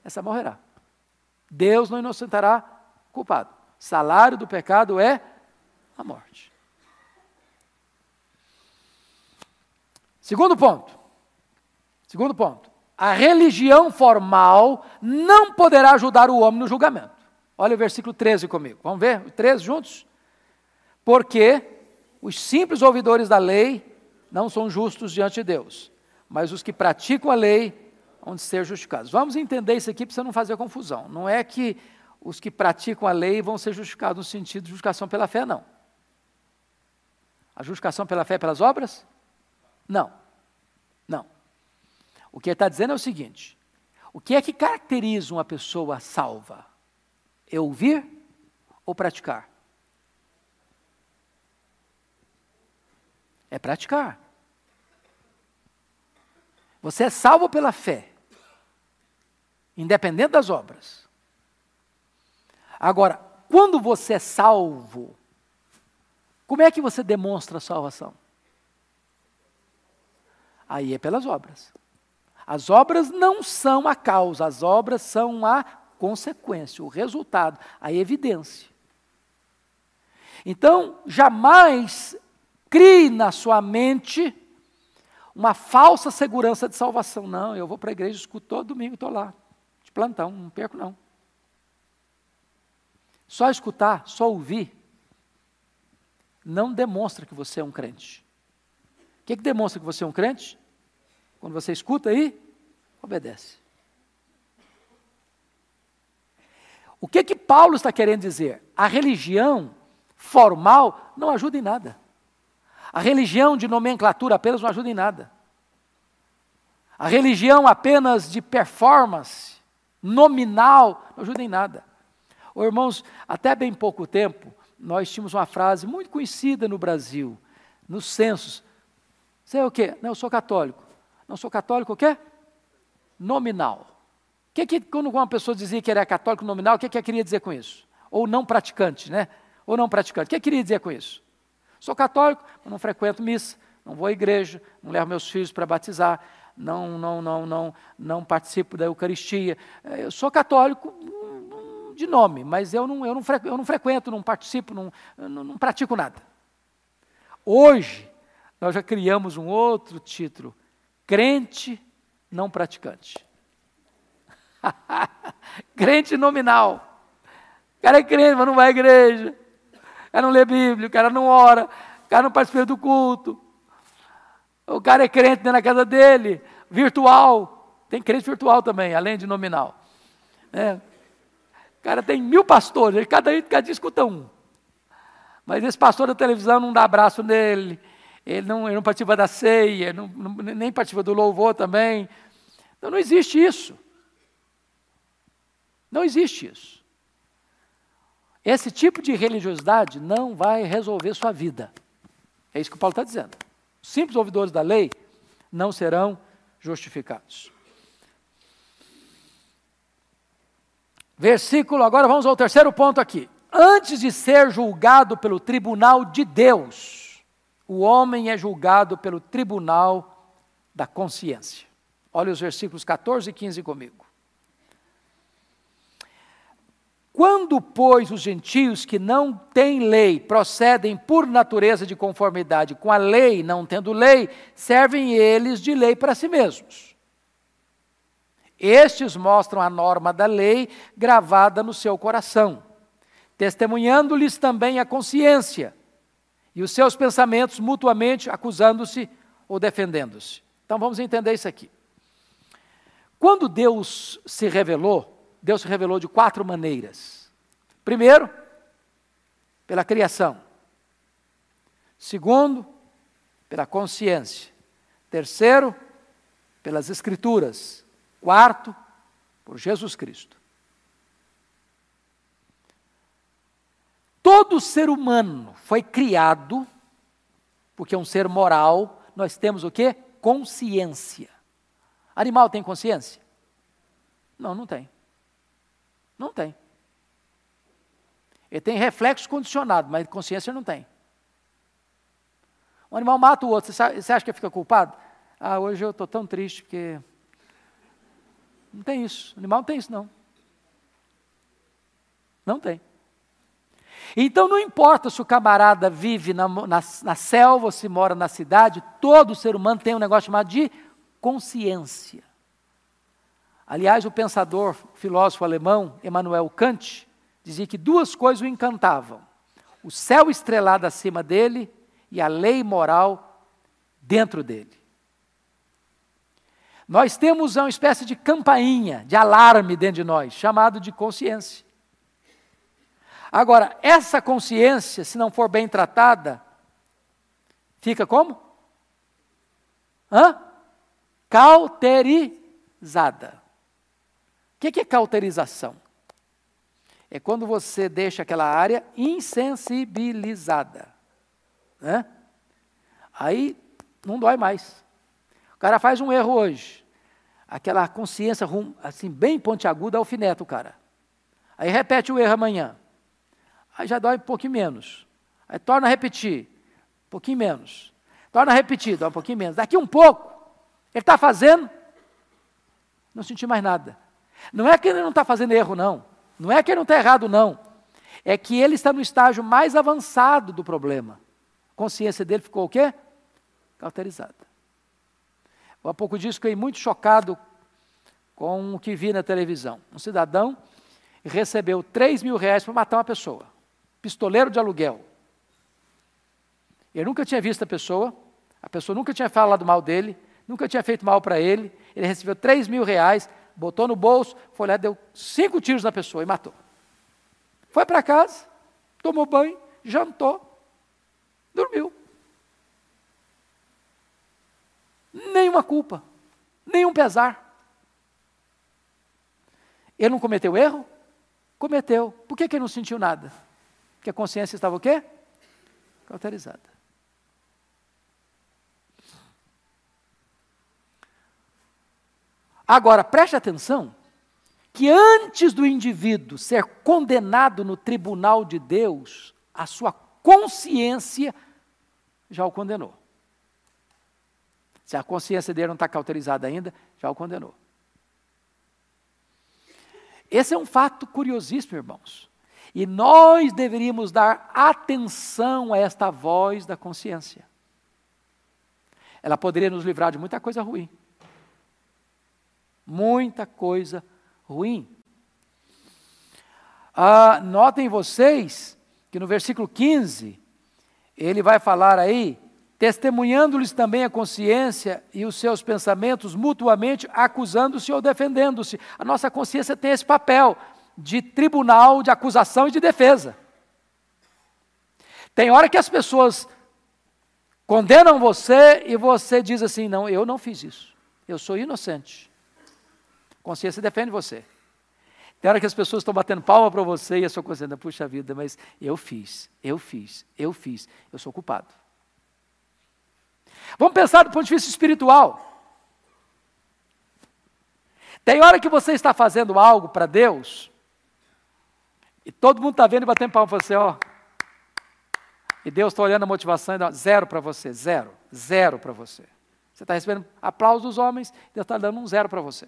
essa morrerá. Deus não inocentará culpado. Salário do pecado é a morte. Segundo ponto. Segundo ponto. A religião formal não poderá ajudar o homem no julgamento. Olha o versículo 13 comigo. Vamos ver o 13 juntos? Porque os simples ouvidores da lei não são justos diante de Deus, mas os que praticam a lei vão ser justificados. Vamos entender isso aqui para você não fazer confusão. Não é que os que praticam a lei vão ser justificados no sentido de justificação pela fé, não. A justificação pela fé pelas obras? Não. Não. O que ele está dizendo é o seguinte: o que é que caracteriza uma pessoa salva? É ouvir ou praticar? É praticar. Você é salvo pela fé, independente das obras. Agora, quando você é salvo, como é que você demonstra a salvação? Aí é pelas obras. As obras não são a causa, as obras são a consequência, o resultado, a evidência. Então, jamais crie na sua mente uma falsa segurança de salvação. Não, eu vou para a igreja, escuto todo domingo, estou lá, de plantão, não perco não. Só escutar, só ouvir, não demonstra que você é um crente. O que, que demonstra que você é um crente? Quando você escuta e obedece. O que que Paulo está querendo dizer? A religião formal não ajuda em nada. A religião de nomenclatura apenas não ajuda em nada. A religião apenas de performance, nominal, não ajuda em nada. Oh, irmãos, até bem pouco tempo, nós tínhamos uma frase muito conhecida no Brasil, nos censos. Você é o quê? Não, eu sou católico. Não sou católico o quê? Nominal. Que, que quando uma pessoa dizia que era católico nominal, o que, que queria dizer com isso? Ou não praticante, né? Ou não praticante. O que queria dizer com isso? Sou católico, mas não frequento missa, não vou à igreja, não levo meus filhos para batizar, não, não, não, não, não participo da Eucaristia. É, eu sou católico de nome, mas eu não, eu não, eu não, frequento, não participo, não, não, não pratico nada. Hoje, nós já criamos um outro título: crente não praticante. crente nominal. O cara é crente, mas não vai à igreja cara não lê Bíblia, o cara não ora, o cara não participa do culto. O cara é crente dentro da casa dele, virtual. Tem crente virtual também, além de nominal. É. O cara tem mil pastores, cada, cada dia escuta um. Mas esse pastor da televisão não dá abraço nele, ele não, ele não participa da ceia, não, nem participa do louvor também. Então não existe isso. Não existe isso. Esse tipo de religiosidade não vai resolver sua vida. É isso que o Paulo está dizendo. Simples ouvidores da lei não serão justificados. Versículo, agora vamos ao terceiro ponto aqui. Antes de ser julgado pelo tribunal de Deus, o homem é julgado pelo tribunal da consciência. Olha os versículos 14 e 15 comigo. Quando, pois, os gentios que não têm lei procedem por natureza de conformidade com a lei, não tendo lei, servem eles de lei para si mesmos. Estes mostram a norma da lei gravada no seu coração, testemunhando-lhes também a consciência e os seus pensamentos mutuamente acusando-se ou defendendo-se. Então vamos entender isso aqui. Quando Deus se revelou, Deus se revelou de quatro maneiras. Primeiro, pela criação. Segundo, pela consciência. Terceiro, pelas Escrituras. Quarto, por Jesus Cristo. Todo ser humano foi criado, porque é um ser moral, nós temos o que? Consciência. Animal tem consciência? Não, não tem. Não tem. Ele tem reflexo condicionado, mas consciência não tem. Um animal mata o outro, você acha que fica culpado? Ah, hoje eu estou tão triste porque. Não tem isso. O animal não tem isso, não. Não tem. Então não importa se o camarada vive na, na, na selva ou se mora na cidade, todo ser humano tem um negócio chamado de consciência. Aliás, o pensador, filósofo alemão, Emmanuel Kant, dizia que duas coisas o encantavam: o céu estrelado acima dele e a lei moral dentro dele. Nós temos uma espécie de campainha, de alarme dentro de nós, chamado de consciência. Agora, essa consciência, se não for bem tratada, fica como? Hã? Cauterizada. O que é cauterização? É quando você deixa aquela área insensibilizada. Né? Aí não dói mais. O cara faz um erro hoje. Aquela consciência assim, bem pontiaguda, alfineta o cara. Aí repete o erro amanhã. Aí já dói um pouquinho menos. Aí torna a repetir, um pouquinho menos. Torna a repetir, dói um pouquinho menos. Daqui um pouco, ele está fazendo, não senti mais nada. Não é que ele não está fazendo erro, não. Não é que ele não está errado, não. É que ele está no estágio mais avançado do problema. A consciência dele ficou o quê? Cauterizada. Há pouco disso fiquei muito chocado com o que vi na televisão. Um cidadão recebeu 3 mil reais para matar uma pessoa. Pistoleiro de aluguel. Ele nunca tinha visto a pessoa, a pessoa nunca tinha falado mal dele, nunca tinha feito mal para ele. Ele recebeu 3 mil reais botou no bolso, foi lá, deu cinco tiros na pessoa e matou. Foi para casa, tomou banho, jantou, dormiu. Nenhuma culpa, nenhum pesar. Ele não cometeu erro? Cometeu. Por que, que ele não sentiu nada? Porque a consciência estava o quê? Cauterizada. Agora, preste atenção que antes do indivíduo ser condenado no tribunal de Deus, a sua consciência já o condenou. Se a consciência dele não está cauterizada ainda, já o condenou. Esse é um fato curiosíssimo, irmãos. E nós deveríamos dar atenção a esta voz da consciência. Ela poderia nos livrar de muita coisa ruim muita coisa ruim. Ah, notem vocês que no versículo 15, ele vai falar aí, testemunhando-lhes também a consciência e os seus pensamentos mutuamente, acusando-se ou defendendo-se. A nossa consciência tem esse papel de tribunal de acusação e de defesa. Tem hora que as pessoas condenam você e você diz assim: não, eu não fiz isso, eu sou inocente consciência defende você. Tem hora que as pessoas estão batendo palma para você e a sua consciência, puxa vida, mas eu fiz, eu fiz, eu fiz, eu sou culpado. Vamos pensar do ponto de vista espiritual. Tem hora que você está fazendo algo para Deus, e todo mundo está vendo e batendo palma para você, ó. E Deus está olhando a motivação e dá zero para você, zero, zero para você. Você está recebendo aplausos dos homens, Deus está dando um zero para você.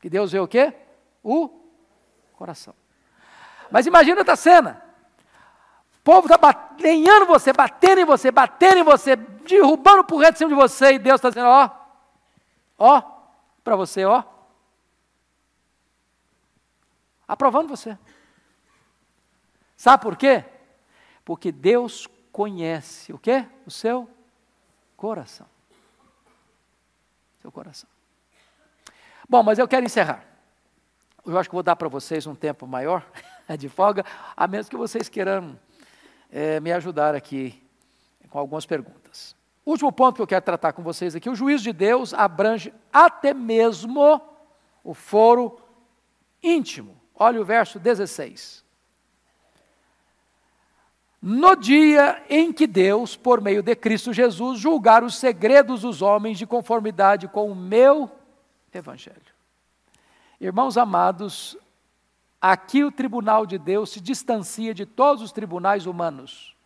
Que Deus vê o quê? O coração. Mas imagina outra cena. Povo está lenhando você, batendo em você, batendo em você, derrubando por reto em cima de você, e Deus está dizendo, ó, ó, para você, ó. Aprovando você. Sabe por quê? Porque Deus conhece o quê? O seu coração. Seu coração. Bom, mas eu quero encerrar. Eu acho que vou dar para vocês um tempo maior de folga, a menos que vocês queiram é, me ajudar aqui com algumas perguntas. Último ponto que eu quero tratar com vocês aqui: o juízo de Deus abrange até mesmo o foro íntimo. Olha o verso 16. No dia em que Deus, por meio de Cristo Jesus, julgar os segredos dos homens de conformidade com o meu evangelho. Irmãos amados, aqui o tribunal de Deus se distancia de todos os tribunais humanos.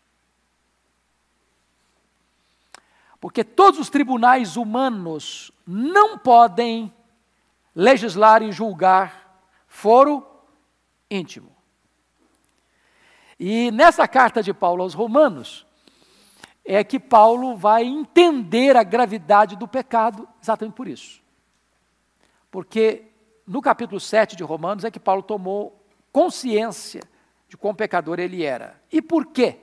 Porque todos os tribunais humanos não podem legislar e julgar foro íntimo. E nessa carta de Paulo aos Romanos, é que Paulo vai entender a gravidade do pecado exatamente por isso. Porque no capítulo 7 de Romanos é que Paulo tomou consciência de quão pecador ele era. E por quê?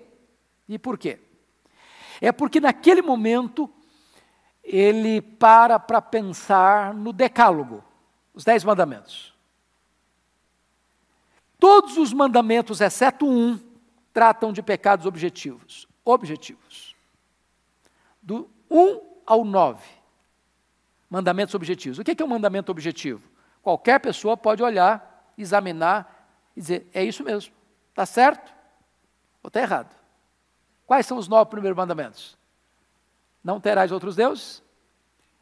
E por quê? É porque naquele momento ele para para pensar no decálogo, os dez mandamentos. Todos os mandamentos, exceto um, tratam de pecados objetivos. Objetivos. Do 1 ao 9. Mandamentos objetivos. O que é um mandamento objetivo? Qualquer pessoa pode olhar, examinar e dizer: é isso mesmo. Está certo ou está errado? Quais são os nove primeiros mandamentos? Não terás outros deuses,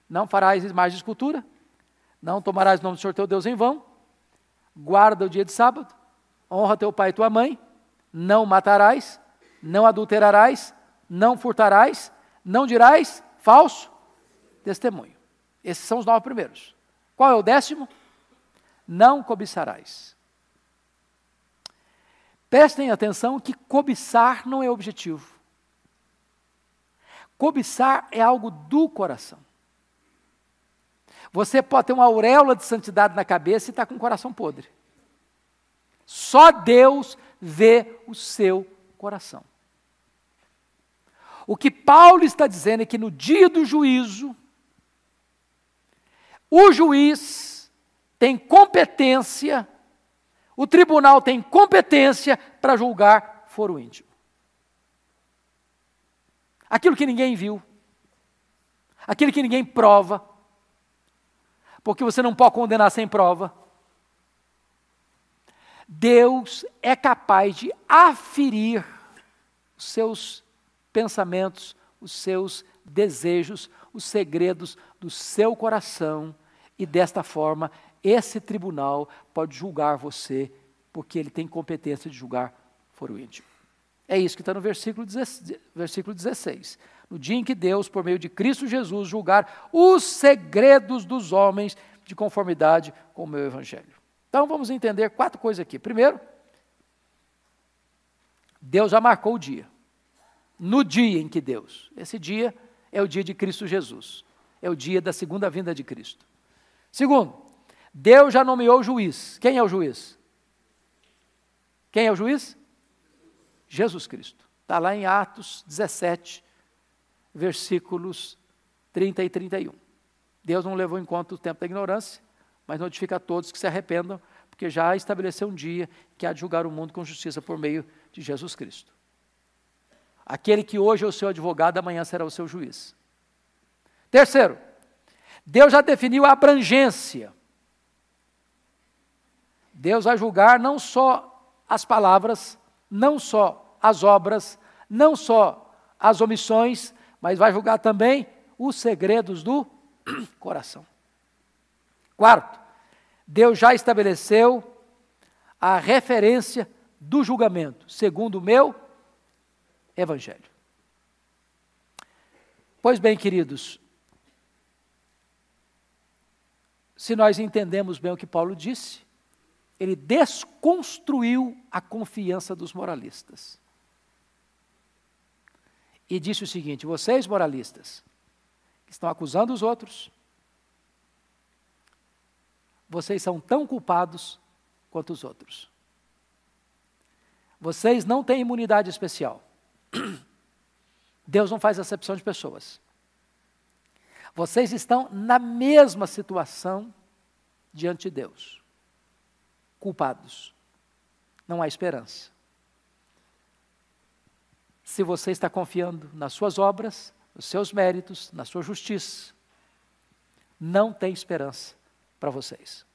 não farás imagem de escultura, não tomarás o nome do Senhor teu Deus em vão, guarda o dia de sábado, honra teu pai e tua mãe, não matarás, não adulterarás, não furtarás, não dirás falso testemunho. Esses são os nove primeiros. Qual é o décimo? Não cobiçarás. Prestem atenção que cobiçar não é objetivo. Cobiçar é algo do coração. Você pode ter uma auréola de santidade na cabeça e estar tá com o coração podre. Só Deus vê o seu coração. O que Paulo está dizendo é que no dia do juízo, o juiz tem competência, o tribunal tem competência para julgar foro íntimo. Aquilo que ninguém viu, aquilo que ninguém prova, porque você não pode condenar sem prova. Deus é capaz de aferir os seus pensamentos, os seus desejos, os segredos do seu coração, e desta forma, esse tribunal pode julgar você, porque ele tem competência de julgar foro íntimo. É isso que está no versículo 16. No dia em que Deus, por meio de Cristo Jesus, julgar os segredos dos homens de conformidade com o meu evangelho. Então vamos entender quatro coisas aqui. Primeiro, Deus já marcou o dia. No dia em que Deus, esse dia é o dia de Cristo Jesus, é o dia da segunda vinda de Cristo. Segundo, Deus já nomeou o juiz. Quem é o juiz? Quem é o juiz? Jesus Cristo. Está lá em Atos 17, versículos 30 e 31. Deus não levou em conta o tempo da ignorância, mas notifica a todos que se arrependam, porque já estabeleceu um dia que há de julgar o mundo com justiça por meio de Jesus Cristo. Aquele que hoje é o seu advogado, amanhã será o seu juiz. Terceiro, Deus já definiu a abrangência. Deus vai julgar não só as palavras, não só as obras, não só as omissões, mas vai julgar também os segredos do coração. Quarto, Deus já estabeleceu a referência do julgamento, segundo o meu evangelho. Pois bem, queridos, se nós entendemos bem o que Paulo disse, ele desconstruiu a confiança dos moralistas. E disse o seguinte: vocês, moralistas, que estão acusando os outros, vocês são tão culpados quanto os outros. Vocês não têm imunidade especial. Deus não faz acepção de pessoas. Vocês estão na mesma situação diante de Deus. Culpados. Não há esperança. se você está confiando nas suas obras, nos seus méritos, na sua justiça. Não tem esperança para vocês.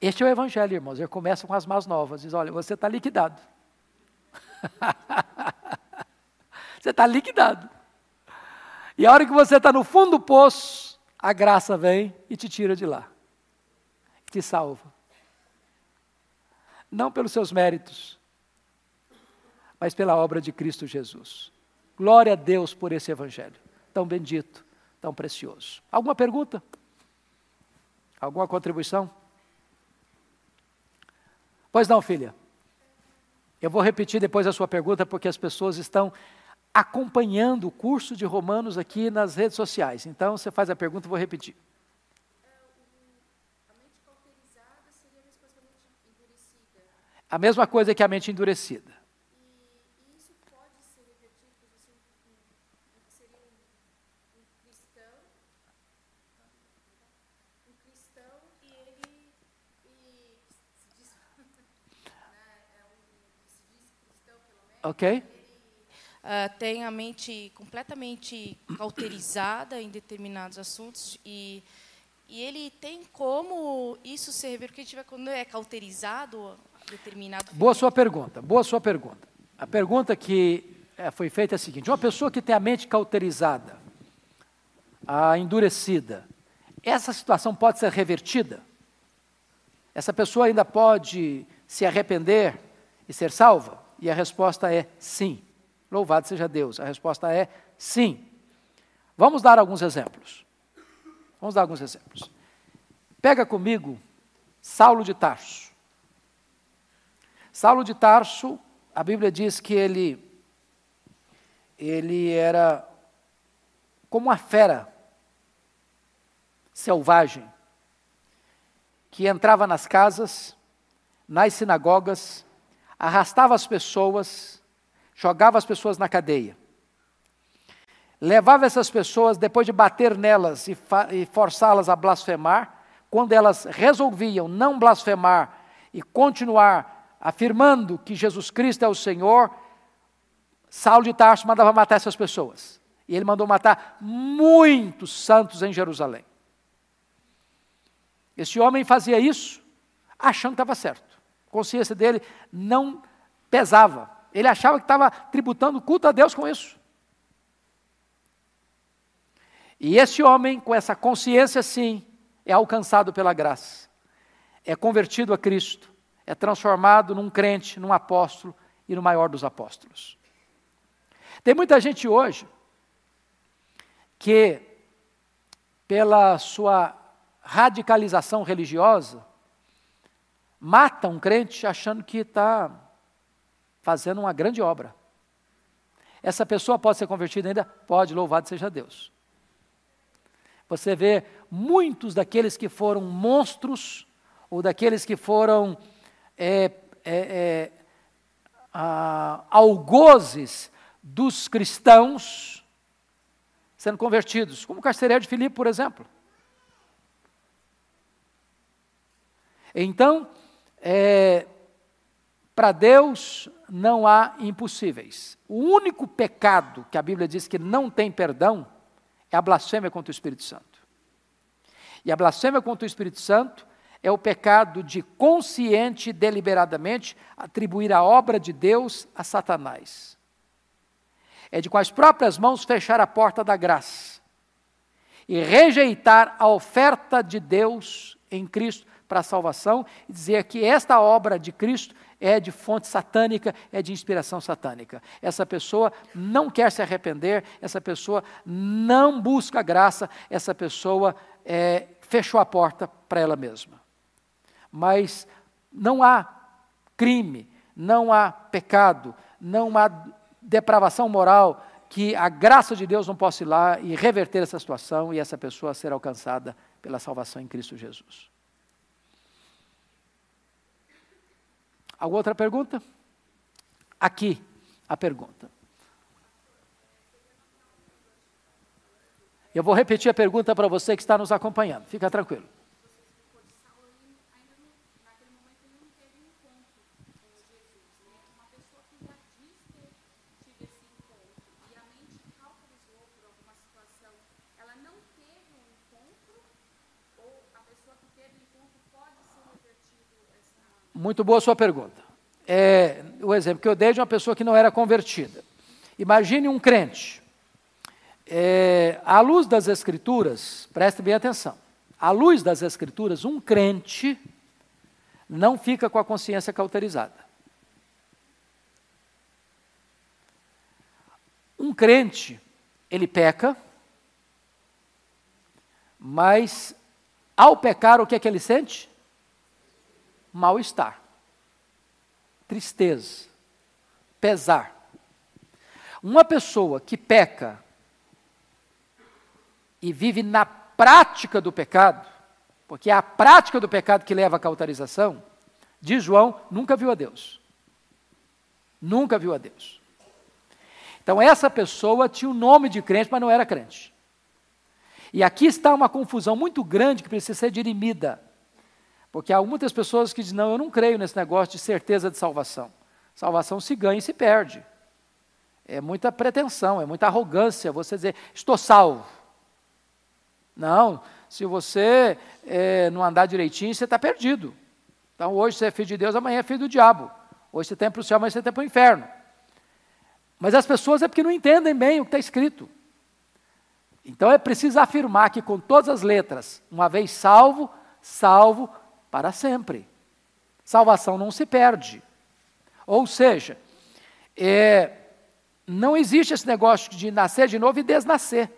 Este é o Evangelho, irmãos. Ele começa com as más novas. Diz: olha, você está liquidado. você está liquidado. E a hora que você está no fundo do poço, a graça vem e te tira de lá. Te salva. Não pelos seus méritos, mas pela obra de Cristo Jesus. Glória a Deus por esse Evangelho, tão bendito, tão precioso. Alguma pergunta? Alguma contribuição? Pois não, filha. Eu vou repetir depois a sua pergunta, porque as pessoas estão acompanhando o curso de Romanos aqui nas redes sociais. Então, você faz a pergunta, eu vou repetir. A mesma coisa que a mente endurecida. Ok. Uh, tem a mente completamente cauterizada em determinados assuntos e e ele tem como isso ser revertido, porque a gente vai, quando é cauterizado, determinado. Boa sua pergunta, boa sua pergunta. A pergunta que é, foi feita é a seguinte: uma pessoa que tem a mente cauterizada, a endurecida, essa situação pode ser revertida? Essa pessoa ainda pode se arrepender e ser salva? E a resposta é sim. Louvado seja Deus. A resposta é sim. Vamos dar alguns exemplos. Vamos dar alguns exemplos. Pega comigo Saulo de Tarso. Saulo de Tarso, a Bíblia diz que ele, ele era como uma fera selvagem, que entrava nas casas, nas sinagogas, arrastava as pessoas, jogava as pessoas na cadeia. Levava essas pessoas, depois de bater nelas e, e forçá-las a blasfemar, quando elas resolviam não blasfemar e continuar afirmando que Jesus Cristo é o Senhor, Saulo de Tarso mandava matar essas pessoas. E ele mandou matar muitos santos em Jerusalém. Esse homem fazia isso achando que estava certo. A consciência dele não pesava. Ele achava que estava tributando culto a Deus com isso. E esse homem, com essa consciência, sim, é alcançado pela graça, é convertido a Cristo, é transformado num crente, num apóstolo e no maior dos apóstolos. Tem muita gente hoje que, pela sua radicalização religiosa, mata um crente achando que está fazendo uma grande obra. Essa pessoa pode ser convertida ainda? Pode, louvado seja Deus. Você vê muitos daqueles que foram monstros, ou daqueles que foram é, é, é, algozes dos cristãos sendo convertidos, como o carcereiro de Filipe, por exemplo. Então, é, para Deus não há impossíveis. O único pecado que a Bíblia diz que não tem perdão é a blasfêmia contra o Espírito Santo. E a blasfêmia contra o Espírito Santo é o pecado de consciente e deliberadamente atribuir a obra de Deus a Satanás. É de com as próprias mãos fechar a porta da graça e rejeitar a oferta de Deus em Cristo para a salvação e dizer que esta obra de Cristo é de fonte satânica, é de inspiração satânica. Essa pessoa não quer se arrepender, essa pessoa não busca graça, essa pessoa é, fechou a porta para ela mesma mas não há crime, não há pecado, não há depravação moral que a graça de Deus não possa ir lá e reverter essa situação e essa pessoa ser alcançada pela salvação em Cristo Jesus. Alguma outra pergunta? Aqui a pergunta. Eu vou repetir a pergunta para você que está nos acompanhando. Fica tranquilo. Muito boa sua pergunta. É, o exemplo que eu dei de uma pessoa que não era convertida. Imagine um crente. É, à luz das Escrituras, preste bem atenção. À luz das Escrituras, um crente não fica com a consciência cauterizada. Um crente, ele peca, mas ao pecar, o que é que ele sente? Mal-estar, tristeza, pesar. Uma pessoa que peca e vive na prática do pecado, porque é a prática do pecado que leva à cauterização, diz João, nunca viu a Deus. Nunca viu a Deus. Então, essa pessoa tinha o nome de crente, mas não era crente. E aqui está uma confusão muito grande que precisa ser dirimida. Porque há muitas pessoas que dizem: não, eu não creio nesse negócio de certeza de salvação. Salvação se ganha e se perde. É muita pretensão, é muita arrogância você dizer: estou salvo. Não, se você é, não andar direitinho, você está perdido. Então hoje você é filho de Deus, amanhã é filho do diabo. Hoje você tem para o céu, amanhã você tem para o inferno. Mas as pessoas é porque não entendem bem o que está escrito. Então é preciso afirmar que com todas as letras, uma vez salvo, salvo para sempre. Salvação não se perde. Ou seja, é, não existe esse negócio de nascer de novo e desnascer.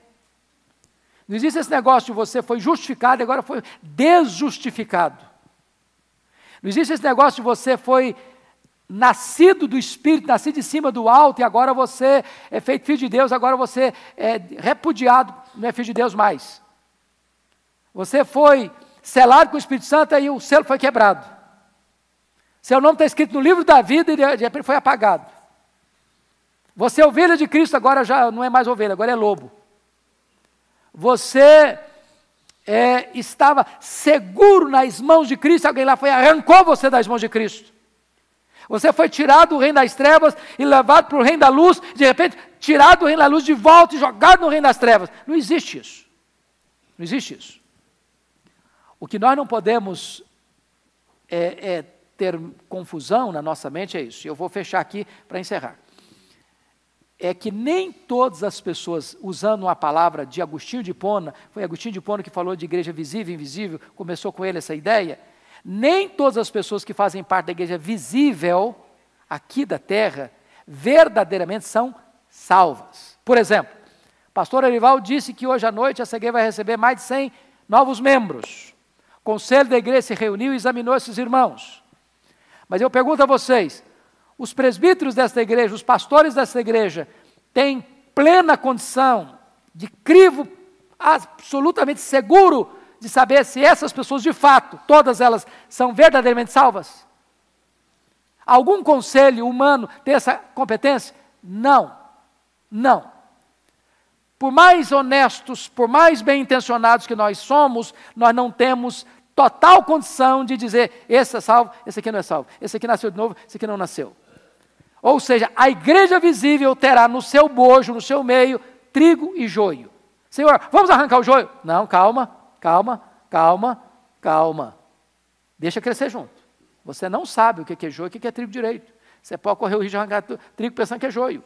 Não existe esse negócio de você foi justificado e agora foi desjustificado. Não existe esse negócio de você foi nascido do Espírito, nascido de cima do alto, e agora você é feito filho de Deus, agora você é repudiado, não é filho de Deus mais. Você foi selado com o Espírito Santo, aí o selo foi quebrado. Seu nome está escrito no livro da vida e de repente foi apagado. Você é ovelha de Cristo, agora já não é mais ovelha, agora é lobo. Você é, estava seguro nas mãos de Cristo, alguém lá foi arrancou você das mãos de Cristo. Você foi tirado do reino das trevas e levado para o reino da luz, de repente tirado do reino da luz de volta e jogado no reino das trevas. Não existe isso. Não existe isso. O que nós não podemos é, é ter confusão na nossa mente é isso. Eu vou fechar aqui para encerrar. É que nem todas as pessoas, usando uma palavra de Agostinho de Pona, foi Agostinho de Pona que falou de igreja visível e invisível, começou com ele essa ideia. Nem todas as pessoas que fazem parte da igreja visível, aqui da terra, verdadeiramente são salvas. Por exemplo, pastor Arival disse que hoje à noite a CG vai receber mais de 100 novos membros. O conselho da igreja se reuniu e examinou esses irmãos. Mas eu pergunto a vocês: os presbíteros desta igreja, os pastores desta igreja, têm plena condição de crivo absolutamente seguro de saber se essas pessoas de fato, todas elas, são verdadeiramente salvas? Algum conselho humano tem essa competência? Não. Não. Por mais honestos, por mais bem intencionados que nós somos, nós não temos total condição de dizer: esse é salvo, esse aqui não é salvo, esse aqui nasceu de novo, esse aqui não nasceu. Ou seja, a igreja visível terá no seu bojo, no seu meio, trigo e joio. Senhor, vamos arrancar o joio? Não, calma, calma, calma, calma. Deixa crescer junto. Você não sabe o que é joio e o que é trigo direito. Você pode correr o risco de arrancar trigo pensando que é joio.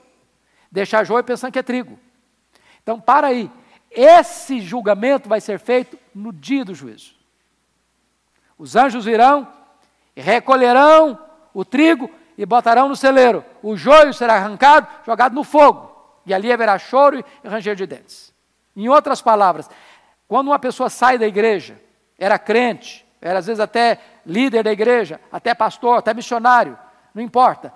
Deixar joio pensando que é trigo. Então, para aí. Esse julgamento vai ser feito no dia do juízo. Os anjos virão recolherão o trigo e botarão no celeiro. O joio será arrancado, jogado no fogo. E ali haverá choro e ranger de dentes. Em outras palavras, quando uma pessoa sai da igreja, era crente, era às vezes até líder da igreja, até pastor, até missionário, não importa.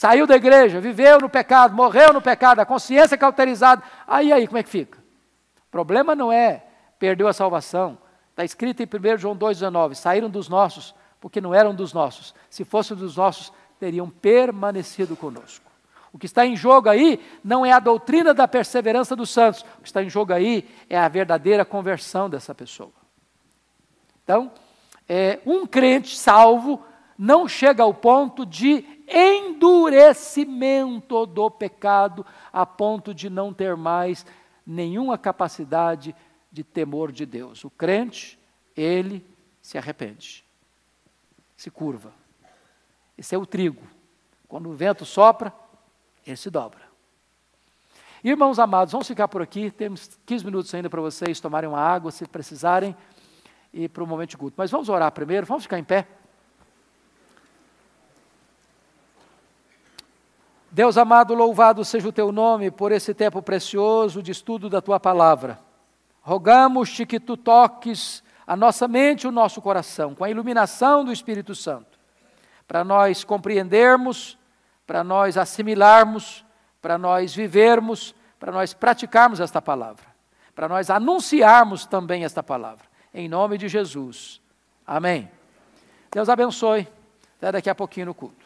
Saiu da igreja, viveu no pecado, morreu no pecado, a consciência cauterizada. Aí, aí, como é que fica? O problema não é perdeu a salvação. Está escrito em 1 João 2,19: saíram dos nossos, porque não eram dos nossos. Se fossem dos nossos, teriam permanecido conosco. O que está em jogo aí não é a doutrina da perseverança dos santos, o que está em jogo aí é a verdadeira conversão dessa pessoa. Então, é, um crente salvo não chega ao ponto de endurecimento do pecado, a ponto de não ter mais nenhuma capacidade de temor de Deus. O crente, ele se arrepende, se curva, Esse é o trigo. Quando o vento sopra, ele se dobra. Irmãos amados, vamos ficar por aqui. Temos 15 minutos ainda para vocês tomarem uma água, se precisarem, e para o momento de culto. Mas vamos orar primeiro, vamos ficar em pé. Deus amado, louvado seja o teu nome por esse tempo precioso de estudo da tua palavra. Rogamos-te que tu toques a nossa mente e o nosso coração com a iluminação do Espírito Santo, para nós compreendermos, para nós assimilarmos, para nós vivermos, para nós praticarmos esta palavra, para nós anunciarmos também esta palavra. Em nome de Jesus. Amém. Deus abençoe. Até daqui a pouquinho no culto.